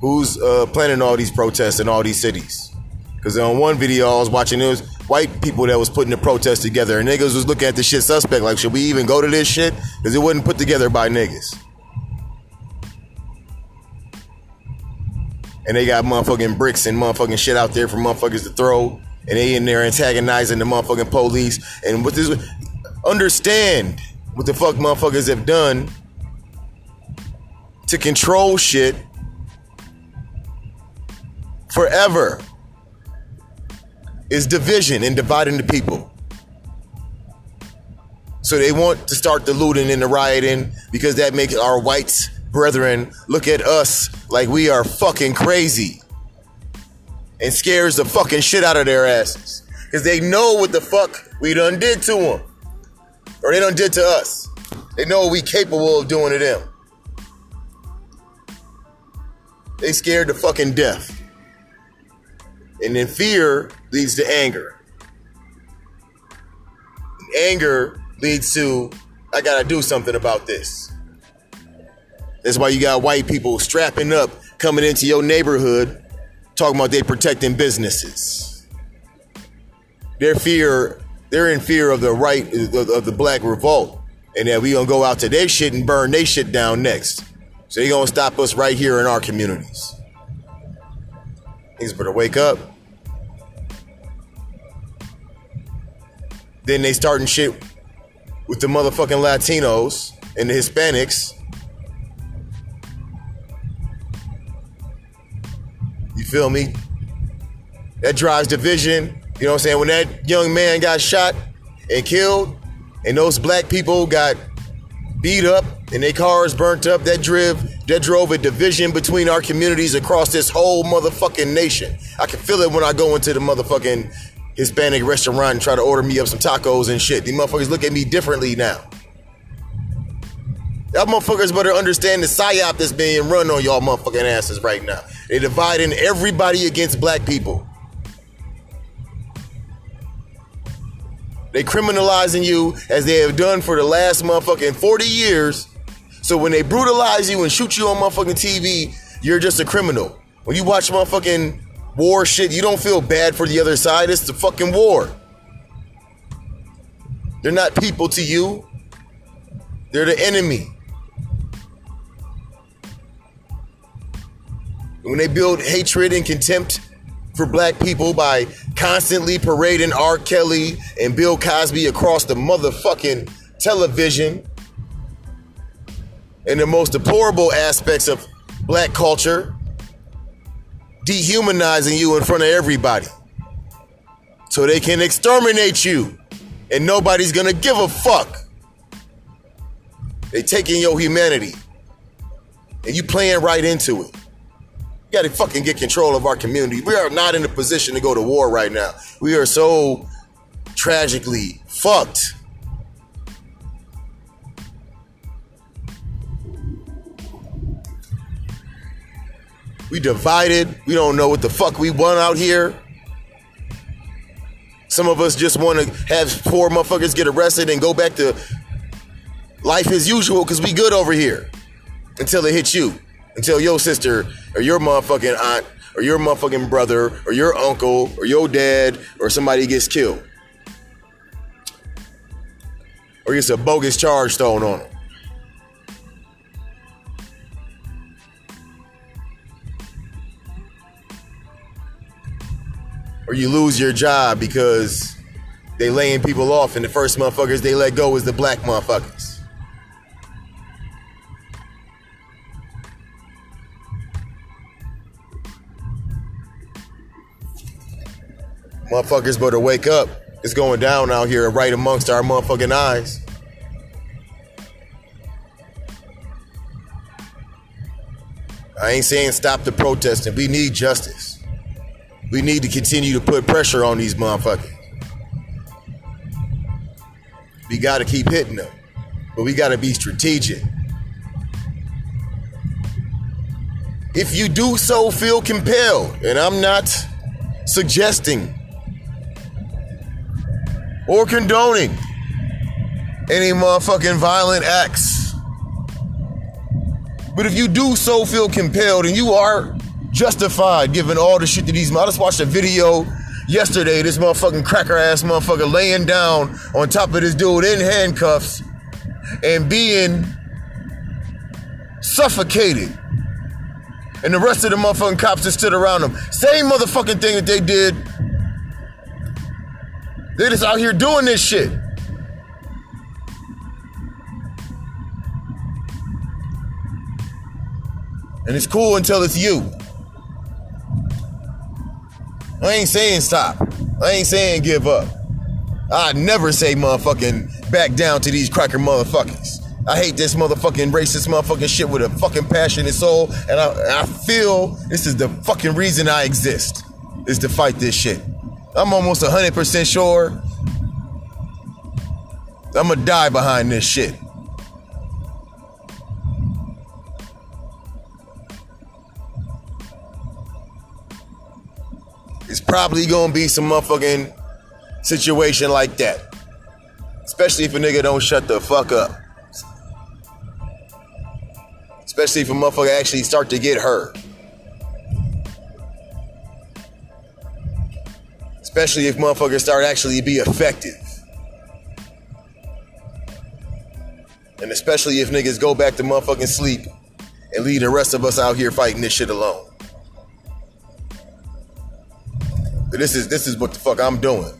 Who's uh, planning all these protests in all these cities? Because on one video I was watching, it was white people that was putting the protest together, and niggas was looking at the shit suspect like, should we even go to this shit? Because it wasn't put together by niggas. And they got motherfucking bricks and motherfucking shit out there for motherfuckers to throw, and they in there antagonizing the motherfucking police. And what this understand what the fuck motherfuckers have done to control shit forever is division and dividing the people. So they want to start the looting and the rioting because that makes our whites brethren look at us like we are fucking crazy and scares the fucking shit out of their asses because they know what the fuck we done did to them or they done did to us. They know what we capable of doing to them. They scared to fucking death. And then fear leads to anger. Anger leads to, I gotta do something about this. That's why you got white people strapping up, coming into your neighborhood, talking about they protecting businesses. Their fear, they're in fear of the right of, the black revolt, and that we gonna go out to their shit and burn their shit down next. So they gonna stop us right here in our communities. Niggas better wake up. Then they starting shit with the motherfucking Latinos and the Hispanics. Feel me? That drives division. You know what I'm saying? When that young man got shot and killed, and those black people got beat up and their cars burnt up. That drove that drove a division between our communities across this whole motherfucking nation. I can feel it when I go into the motherfucking Hispanic restaurant and try to order me up some tacos and shit. These motherfuckers look at me differently now. Y'all motherfuckers better understand the psyop that's being run on y'all motherfucking asses right now. They dividing everybody against black people. They criminalizing you as they have done for the last motherfucking 40 years. So when they brutalize you and shoot you on motherfucking TV, you're just a criminal. When you watch motherfucking war shit, you don't feel bad for the other side. It's the fucking war. They're not people to you. They're the enemy. When they build hatred and contempt for black people by constantly parading R. Kelly and Bill Cosby across the motherfucking television and the most deplorable aspects of black culture, dehumanizing you in front of everybody so they can exterminate you and nobody's gonna give a fuck. They taking your humanity and you playing right into it. We got to fucking get control of our community. We are not in a position to go to war right now. We are so tragically fucked. We divided. We don't know what the fuck we want out here. Some of us just want to have poor motherfuckers get arrested and go back to life as usual because we good over here until it hits you until your sister or your motherfucking aunt or your motherfucking brother or your uncle or your dad or somebody gets killed. Or gets a bogus charge thrown on them. Or you lose your job because they laying people off and the first motherfuckers they let go is the black motherfuckers. Motherfuckers better wake up. It's going down out here right amongst our motherfucking eyes. I ain't saying stop the protesting. We need justice. We need to continue to put pressure on these motherfuckers. We got to keep hitting them, but we got to be strategic. If you do so feel compelled, and I'm not suggesting or condoning any motherfucking violent acts. But if you do so feel compelled and you are justified given all the shit that these I just watched a video yesterday, this motherfucking cracker ass motherfucker laying down on top of this dude in handcuffs and being suffocated. And the rest of the motherfucking cops that stood around him. Same motherfucking thing that they did they're just out here doing this shit. And it's cool until it's you. I ain't saying stop. I ain't saying give up. I never say motherfucking back down to these cracker motherfuckers. I hate this motherfucking racist motherfucking shit with a fucking passionate soul. And I, I feel this is the fucking reason I exist. Is to fight this shit. I'm almost 100% sure I'm gonna die behind this shit. It's probably gonna be some motherfucking situation like that. Especially if a nigga don't shut the fuck up. Especially if a motherfucker actually start to get hurt. Especially if motherfuckers start actually be effective. And especially if niggas go back to motherfucking sleep and leave the rest of us out here fighting this shit alone. But this is this is what the fuck I'm doing.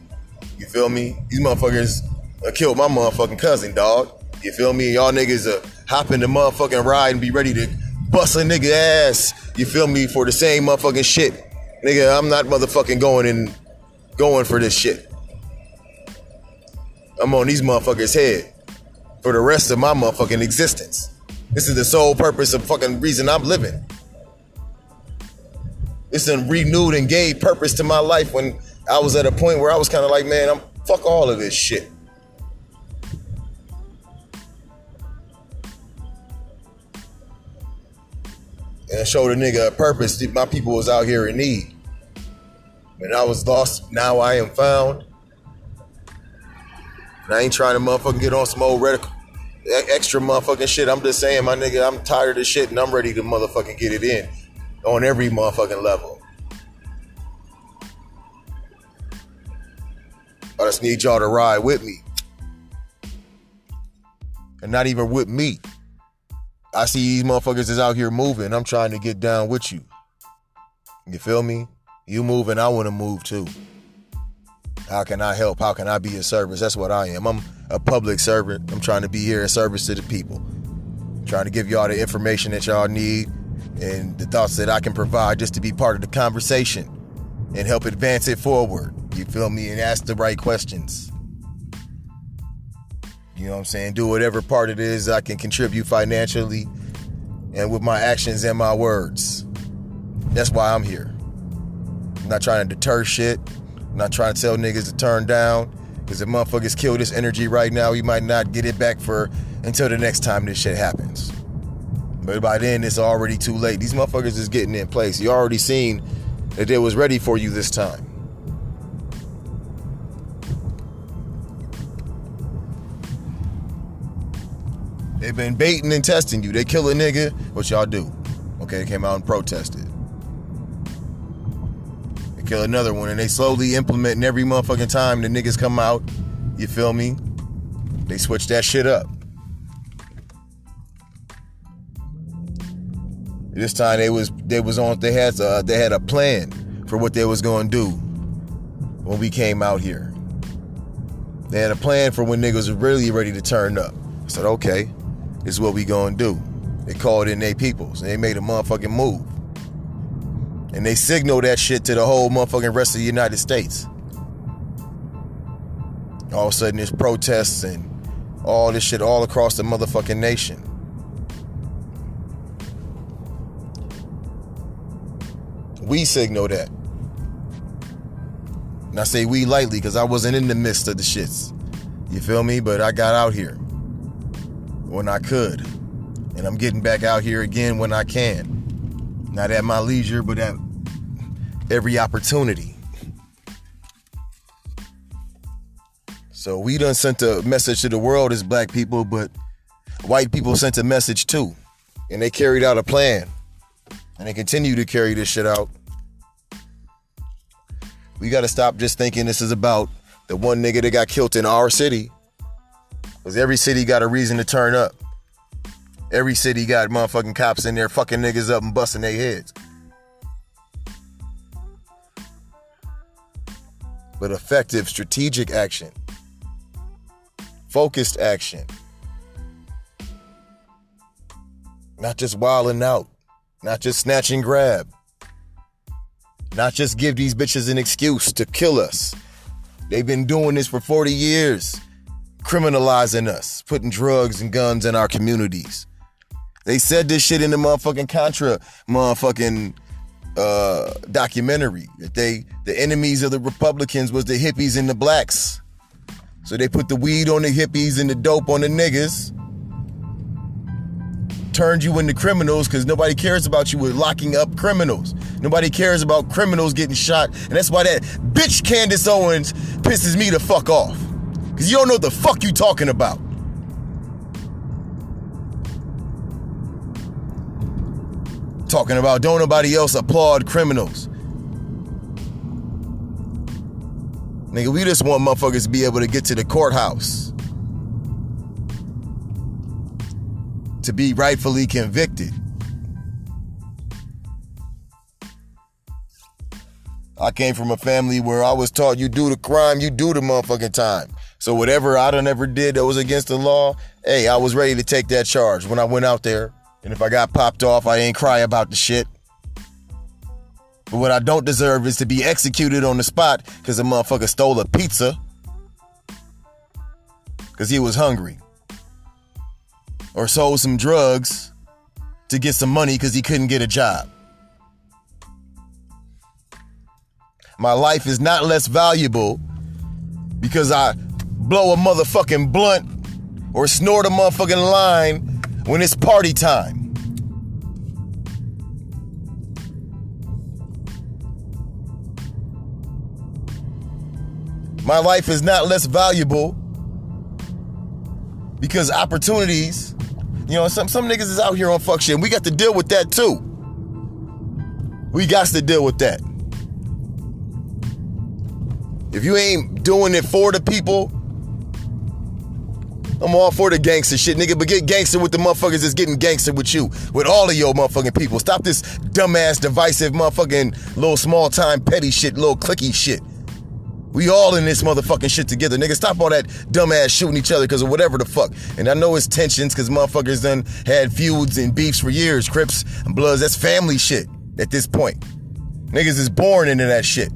You feel me? These motherfuckers uh, killed my motherfucking cousin, dog. You feel me? Y'all niggas uh, hop in the motherfucking ride and be ready to bust a nigga ass. You feel me? For the same motherfucking shit. Nigga, I'm not motherfucking going and going for this shit. I'm on these motherfuckers' head for the rest of my motherfucking existence. This is the sole purpose of fucking reason I'm living. It's a renewed and gave purpose to my life when I was at a point where I was kind of like, man, I'm fuck all of this shit. And I showed a nigga a purpose. My people was out here in need. When I was lost, now I am found. And I ain't trying to motherfucking get on some old radical extra motherfucking shit. I'm just saying, my nigga, I'm tired of shit and I'm ready to motherfucking get it in on every motherfucking level. I just need y'all to ride with me. And not even with me. I see these motherfuckers is out here moving. I'm trying to get down with you. You feel me? You move and I want to move too. How can I help? How can I be of service? That's what I am. I'm a public servant. I'm trying to be here in service to the people. I'm trying to give y'all the information that y'all need and the thoughts that I can provide just to be part of the conversation and help advance it forward. You feel me? And ask the right questions. You know what I'm saying? Do whatever part it is I can contribute financially and with my actions and my words. That's why I'm here. Not trying to deter shit. Not trying to tell niggas to turn down. Because if motherfuckers kill this energy right now, you might not get it back for until the next time this shit happens. But by then, it's already too late. These motherfuckers is getting in place. You already seen that they was ready for you this time. They've been baiting and testing you. They kill a nigga, what y'all do? Okay, they came out and protested. Kill another one, and they slowly implementing every motherfucking time the niggas come out. You feel me? They switch that shit up. This time they was they was on they had a, they had a plan for what they was gonna do when we came out here. They had a plan for when niggas was really ready to turn up. I said, okay, this is what we gonna do. They called in their peoples and they made a motherfucking move. And they signal that shit to the whole motherfucking rest of the United States. All of a sudden there's protests and all this shit all across the motherfucking nation. We signal that. And I say we lightly because I wasn't in the midst of the shits. You feel me? But I got out here when I could. And I'm getting back out here again when I can. Not at my leisure, but at every opportunity. So we done sent a message to the world as black people, but white people sent a message too. And they carried out a plan. And they continue to carry this shit out. We gotta stop just thinking this is about the one nigga that got killed in our city. Because every city got a reason to turn up. Every city got motherfucking cops in there fucking niggas up and busting their heads. But effective strategic action, focused action, not just wilding out, not just snatch and grab, not just give these bitches an excuse to kill us. They've been doing this for 40 years, criminalizing us, putting drugs and guns in our communities. They said this shit in the motherfucking Contra motherfucking uh, documentary that they the enemies of the Republicans was the hippies and the blacks. So they put the weed on the hippies and the dope on the niggas. Turned you into criminals because nobody cares about you with locking up criminals. Nobody cares about criminals getting shot. And that's why that bitch Candace Owens pisses me the fuck off. Because you don't know what the fuck you talking about. Talking about don't nobody else applaud criminals. Nigga, we just want motherfuckers to be able to get to the courthouse. To be rightfully convicted. I came from a family where I was taught you do the crime, you do the motherfucking time. So whatever I done ever did that was against the law, hey, I was ready to take that charge when I went out there. And if I got popped off, I ain't cry about the shit. But what I don't deserve is to be executed on the spot because a motherfucker stole a pizza because he was hungry. or sold some drugs to get some money because he couldn't get a job. My life is not less valuable because I blow a motherfucking blunt or snort a motherfucking line when it's party time. My life is not less valuable because opportunities, you know, some some niggas is out here on fuck shit. And we got to deal with that too. We got to deal with that. If you ain't doing it for the people, I'm all for the gangster shit, nigga. But get gangster with the motherfuckers that's getting gangster with you, with all of your motherfucking people. Stop this dumbass, divisive, motherfucking little small time petty shit, little clicky shit. We all in this motherfucking shit together, nigga. Stop all that dumbass shooting each other because of whatever the fuck. And I know it's tensions because motherfuckers done had feuds and beefs for years, Crips and Bloods. That's family shit at this point. Niggas is born into that shit.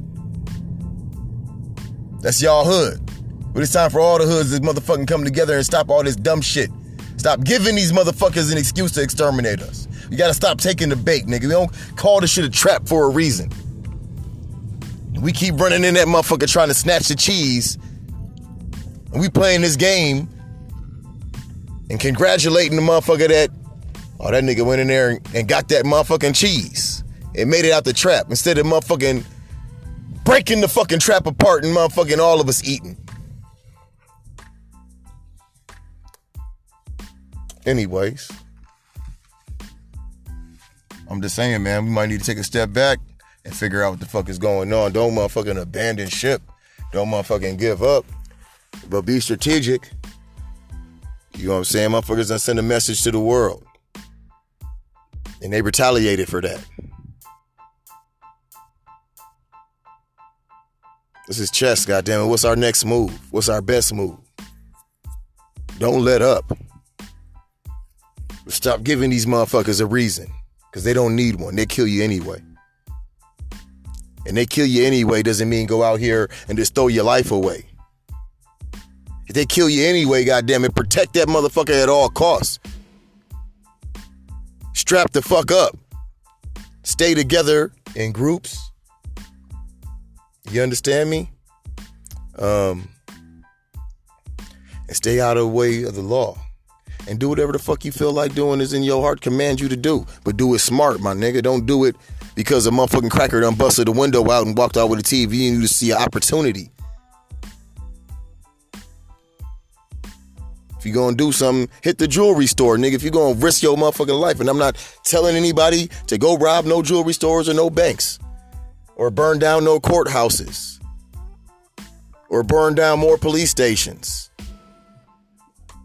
That's y'all hood. But it's time for all the hoods to motherfucking come together and stop all this dumb shit. Stop giving these motherfuckers an excuse to exterminate us. You gotta stop taking the bait, nigga. We don't call this shit a trap for a reason. We keep running in that motherfucker trying to snatch the cheese. And we playing this game and congratulating the motherfucker that, oh, that nigga went in there and got that motherfucking cheese and made it out the trap instead of motherfucking breaking the fucking trap apart and motherfucking all of us eating. Anyways, I'm just saying, man, we might need to take a step back and figure out what the fuck is going on. Don't motherfucking abandon ship. Don't motherfucking give up. But be strategic. You know what I'm saying? Motherfuckers done send a message to the world. And they retaliated for that. This is chess, goddammit. What's our next move? What's our best move? Don't let up. Stop giving these motherfuckers a reason. Because they don't need one. They kill you anyway. And they kill you anyway doesn't mean go out here and just throw your life away. If they kill you anyway, goddamn it, protect that motherfucker at all costs. Strap the fuck up. Stay together in groups. You understand me? Um, and stay out of the way of the law. And do whatever the fuck you feel like doing is in your heart command you to do. But do it smart, my nigga. Don't do it because a motherfucking cracker done busted the window out and walked out with a TV and you just see an opportunity. If you gonna do something, hit the jewelry store, nigga. If you gonna risk your motherfucking life, and I'm not telling anybody to go rob no jewelry stores or no banks, or burn down no courthouses, or burn down more police stations,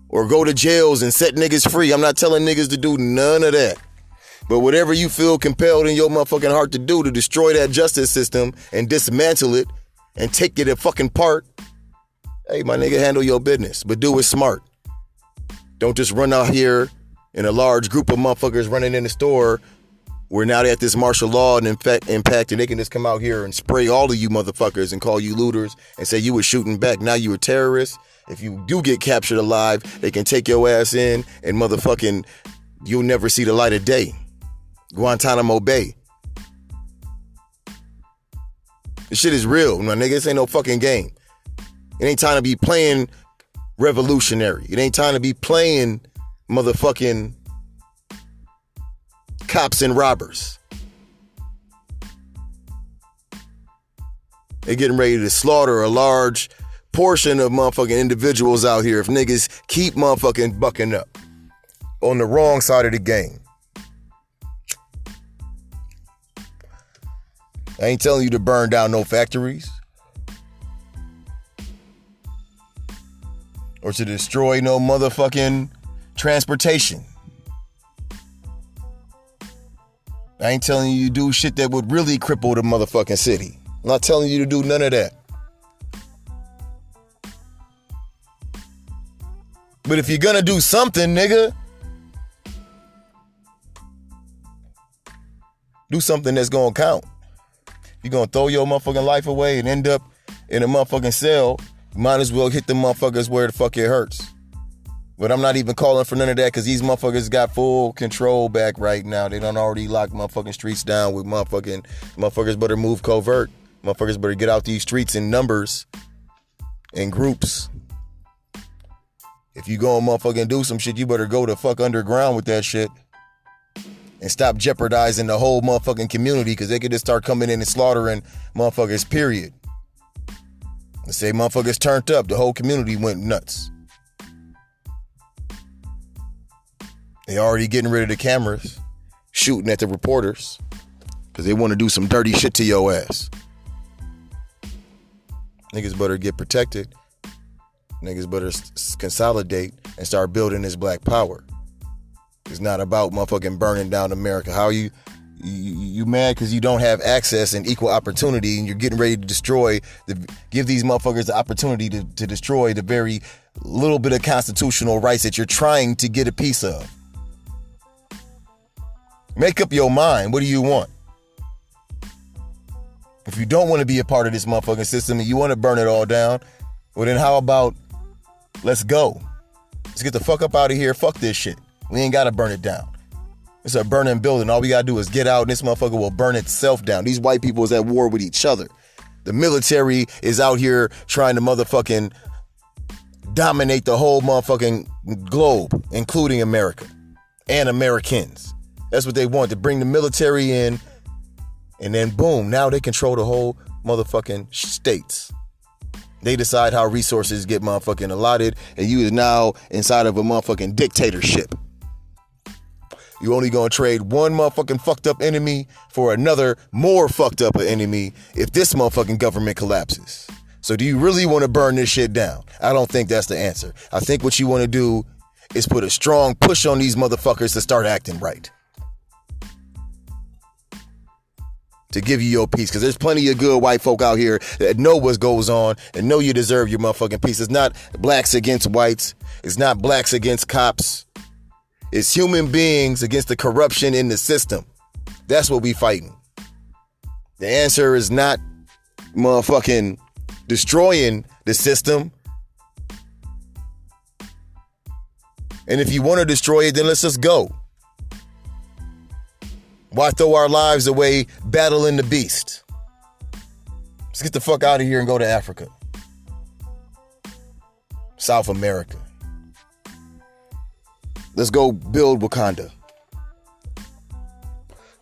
or go to jails and set niggas free. I'm not telling niggas to do none of that. But whatever you feel compelled in your motherfucking heart to do to destroy that justice system and dismantle it and take it a fucking part, hey, my nigga, handle your business, but do it smart. Don't just run out here in a large group of motherfuckers running in the store where now they at this martial law and impact, impact and they can just come out here and spray all of you motherfuckers and call you looters and say you were shooting back. Now you a terrorist. If you do get captured alive, they can take your ass in and motherfucking you'll never see the light of day. Guantanamo Bay. This shit is real, my nigga. This ain't no fucking game. It ain't time to be playing revolutionary. It ain't time to be playing motherfucking cops and robbers. They're getting ready to slaughter a large portion of motherfucking individuals out here if niggas keep motherfucking bucking up on the wrong side of the game. I ain't telling you to burn down no factories or to destroy no motherfucking transportation. I ain't telling you to do shit that would really cripple the motherfucking city. I'm not telling you to do none of that. But if you're gonna do something, nigga, do something that's gonna count. You're gonna throw your motherfucking life away and end up in a motherfucking cell. Might as well hit the motherfuckers where the fuck it hurts. But I'm not even calling for none of that because these motherfuckers got full control back right now. They don't already lock motherfucking streets down with motherfucking motherfuckers better move covert. Motherfuckers better get out these streets in numbers, in groups. If you go and motherfucking do some shit, you better go to fuck underground with that shit. And stop jeopardizing the whole motherfucking community because they could just start coming in and slaughtering motherfuckers, period. Let's say motherfuckers turned up, the whole community went nuts. They already getting rid of the cameras, shooting at the reporters, because they want to do some dirty shit to your ass. Niggas better get protected. Niggas better consolidate and start building this black power. It's not about motherfucking burning down America. How you you, you mad because you don't have access and equal opportunity, and you're getting ready to destroy the give these motherfuckers the opportunity to, to destroy the very little bit of constitutional rights that you're trying to get a piece of. Make up your mind. What do you want? If you don't want to be a part of this motherfucking system and you want to burn it all down, well then how about let's go? Let's get the fuck up out of here. Fuck this shit. We ain't gotta burn it down. It's a burning building. All we gotta do is get out and this motherfucker will burn itself down. These white people is at war with each other. The military is out here trying to motherfucking dominate the whole motherfucking globe, including America and Americans. That's what they want to bring the military in, and then boom, now they control the whole motherfucking states. They decide how resources get motherfucking allotted, and you is now inside of a motherfucking dictatorship. You only gonna trade one motherfucking fucked up enemy for another more fucked up enemy if this motherfucking government collapses. So do you really want to burn this shit down? I don't think that's the answer. I think what you want to do is put a strong push on these motherfuckers to start acting right. To give you your piece, because there's plenty of good white folk out here that know what goes on and know you deserve your motherfucking piece. It's not blacks against whites. It's not blacks against cops. It's human beings against the corruption in the system. That's what we fighting. The answer is not motherfucking destroying the system. And if you want to destroy it, then let's just go. Why throw our lives away battling the beast? Let's get the fuck out of here and go to Africa. South America. Let's go build Wakanda.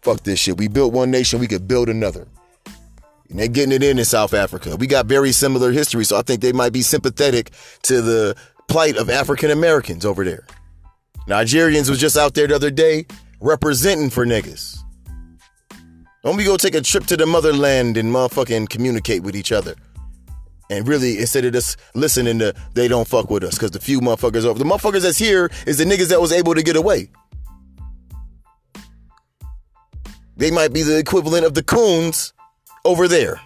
Fuck this shit. We built one nation, we could build another. And they're getting it in in South Africa. We got very similar history, so I think they might be sympathetic to the plight of African Americans over there. Nigerians was just out there the other day representing for niggas. Don't we go take a trip to the motherland and motherfucking communicate with each other? And really, instead of just listening to they don't fuck with us, because the few motherfuckers over the motherfuckers that's here is the niggas that was able to get away. They might be the equivalent of the coons over there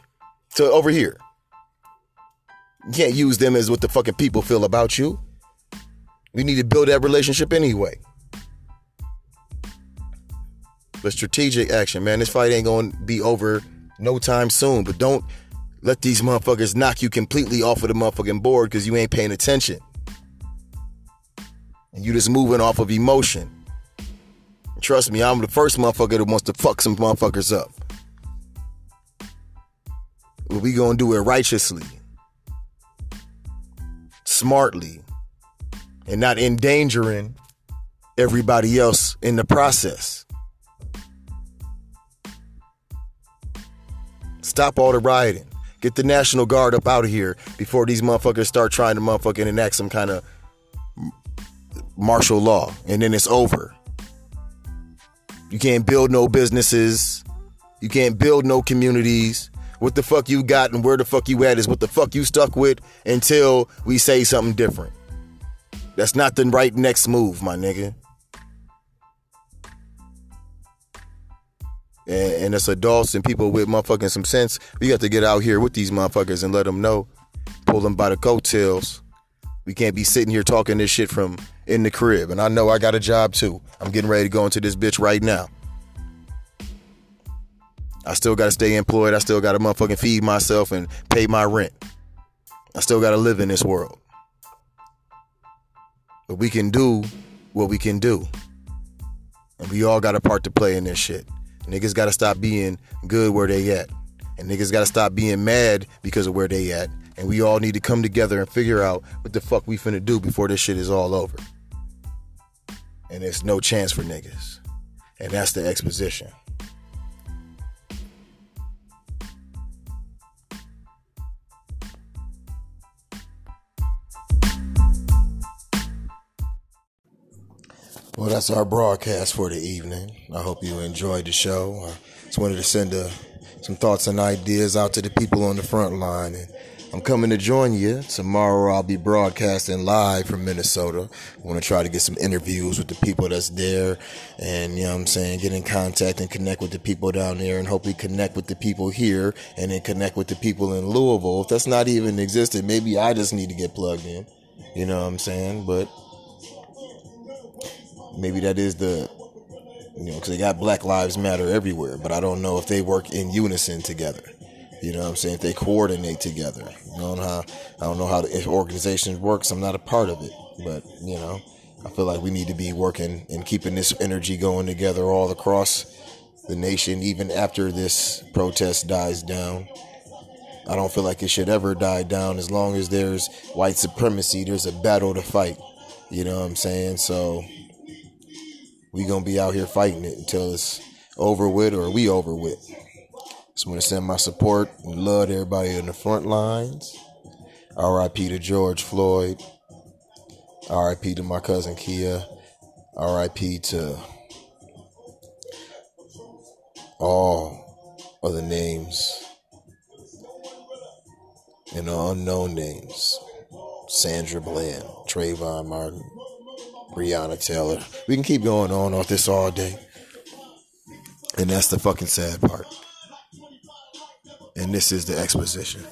to over here. You can't use them as what the fucking people feel about you. We need to build that relationship anyway. But strategic action, man. This fight ain't gonna be over no time soon. But don't let these motherfuckers knock you completely off of the motherfucking board because you ain't paying attention. And you just moving off of emotion. Trust me, I'm the first motherfucker that wants to fuck some motherfuckers up. But we gonna do it righteously, smartly, and not endangering everybody else in the process. Stop all the rioting. Get the National Guard up out of here before these motherfuckers start trying to motherfucking enact some kind of martial law. And then it's over. You can't build no businesses. You can't build no communities. What the fuck you got and where the fuck you at is what the fuck you stuck with until we say something different. That's not the right next move, my nigga. And, and it's adults and people with motherfucking some sense. We got to get out here with these motherfuckers and let them know, pull them by the coattails. We can't be sitting here talking this shit from in the crib. And I know I got a job too. I'm getting ready to go into this bitch right now. I still got to stay employed. I still got to motherfucking feed myself and pay my rent. I still got to live in this world. But we can do what we can do. And we all got a part to play in this shit. Niggas gotta stop being good where they at. And niggas gotta stop being mad because of where they at. And we all need to come together and figure out what the fuck we finna do before this shit is all over. And there's no chance for niggas. And that's the exposition. Well, that's our broadcast for the evening. I hope you enjoyed the show. I just wanted to send a, some thoughts and ideas out to the people on the front line. And I'm coming to join you. Tomorrow I'll be broadcasting live from Minnesota. I want to try to get some interviews with the people that's there and, you know what I'm saying, get in contact and connect with the people down there and hopefully connect with the people here and then connect with the people in Louisville. If that's not even existed, maybe I just need to get plugged in. You know what I'm saying? But maybe that is the you know because they got black lives matter everywhere but i don't know if they work in unison together. You know what i'm saying? If they coordinate together. I don't know how i don't know how the organization works i'm not a part of it but you know i feel like we need to be working and keeping this energy going together all across the nation even after this protest dies down. I don't feel like it should ever die down. As long as there's white supremacy there's a battle to fight. You know what i'm saying? So we gonna be out here fighting it until it's over with or we over with. Just want to send my support and love to everybody in the front lines. R.I.P. to George Floyd. R.I.P. to my cousin Kia. R.I.P. to all of the names and unknown names. Sandra Bland, Trayvon Martin, Breonna Taylor. We can keep going on off this all day. And that's the fucking sad part. And this is the exposition.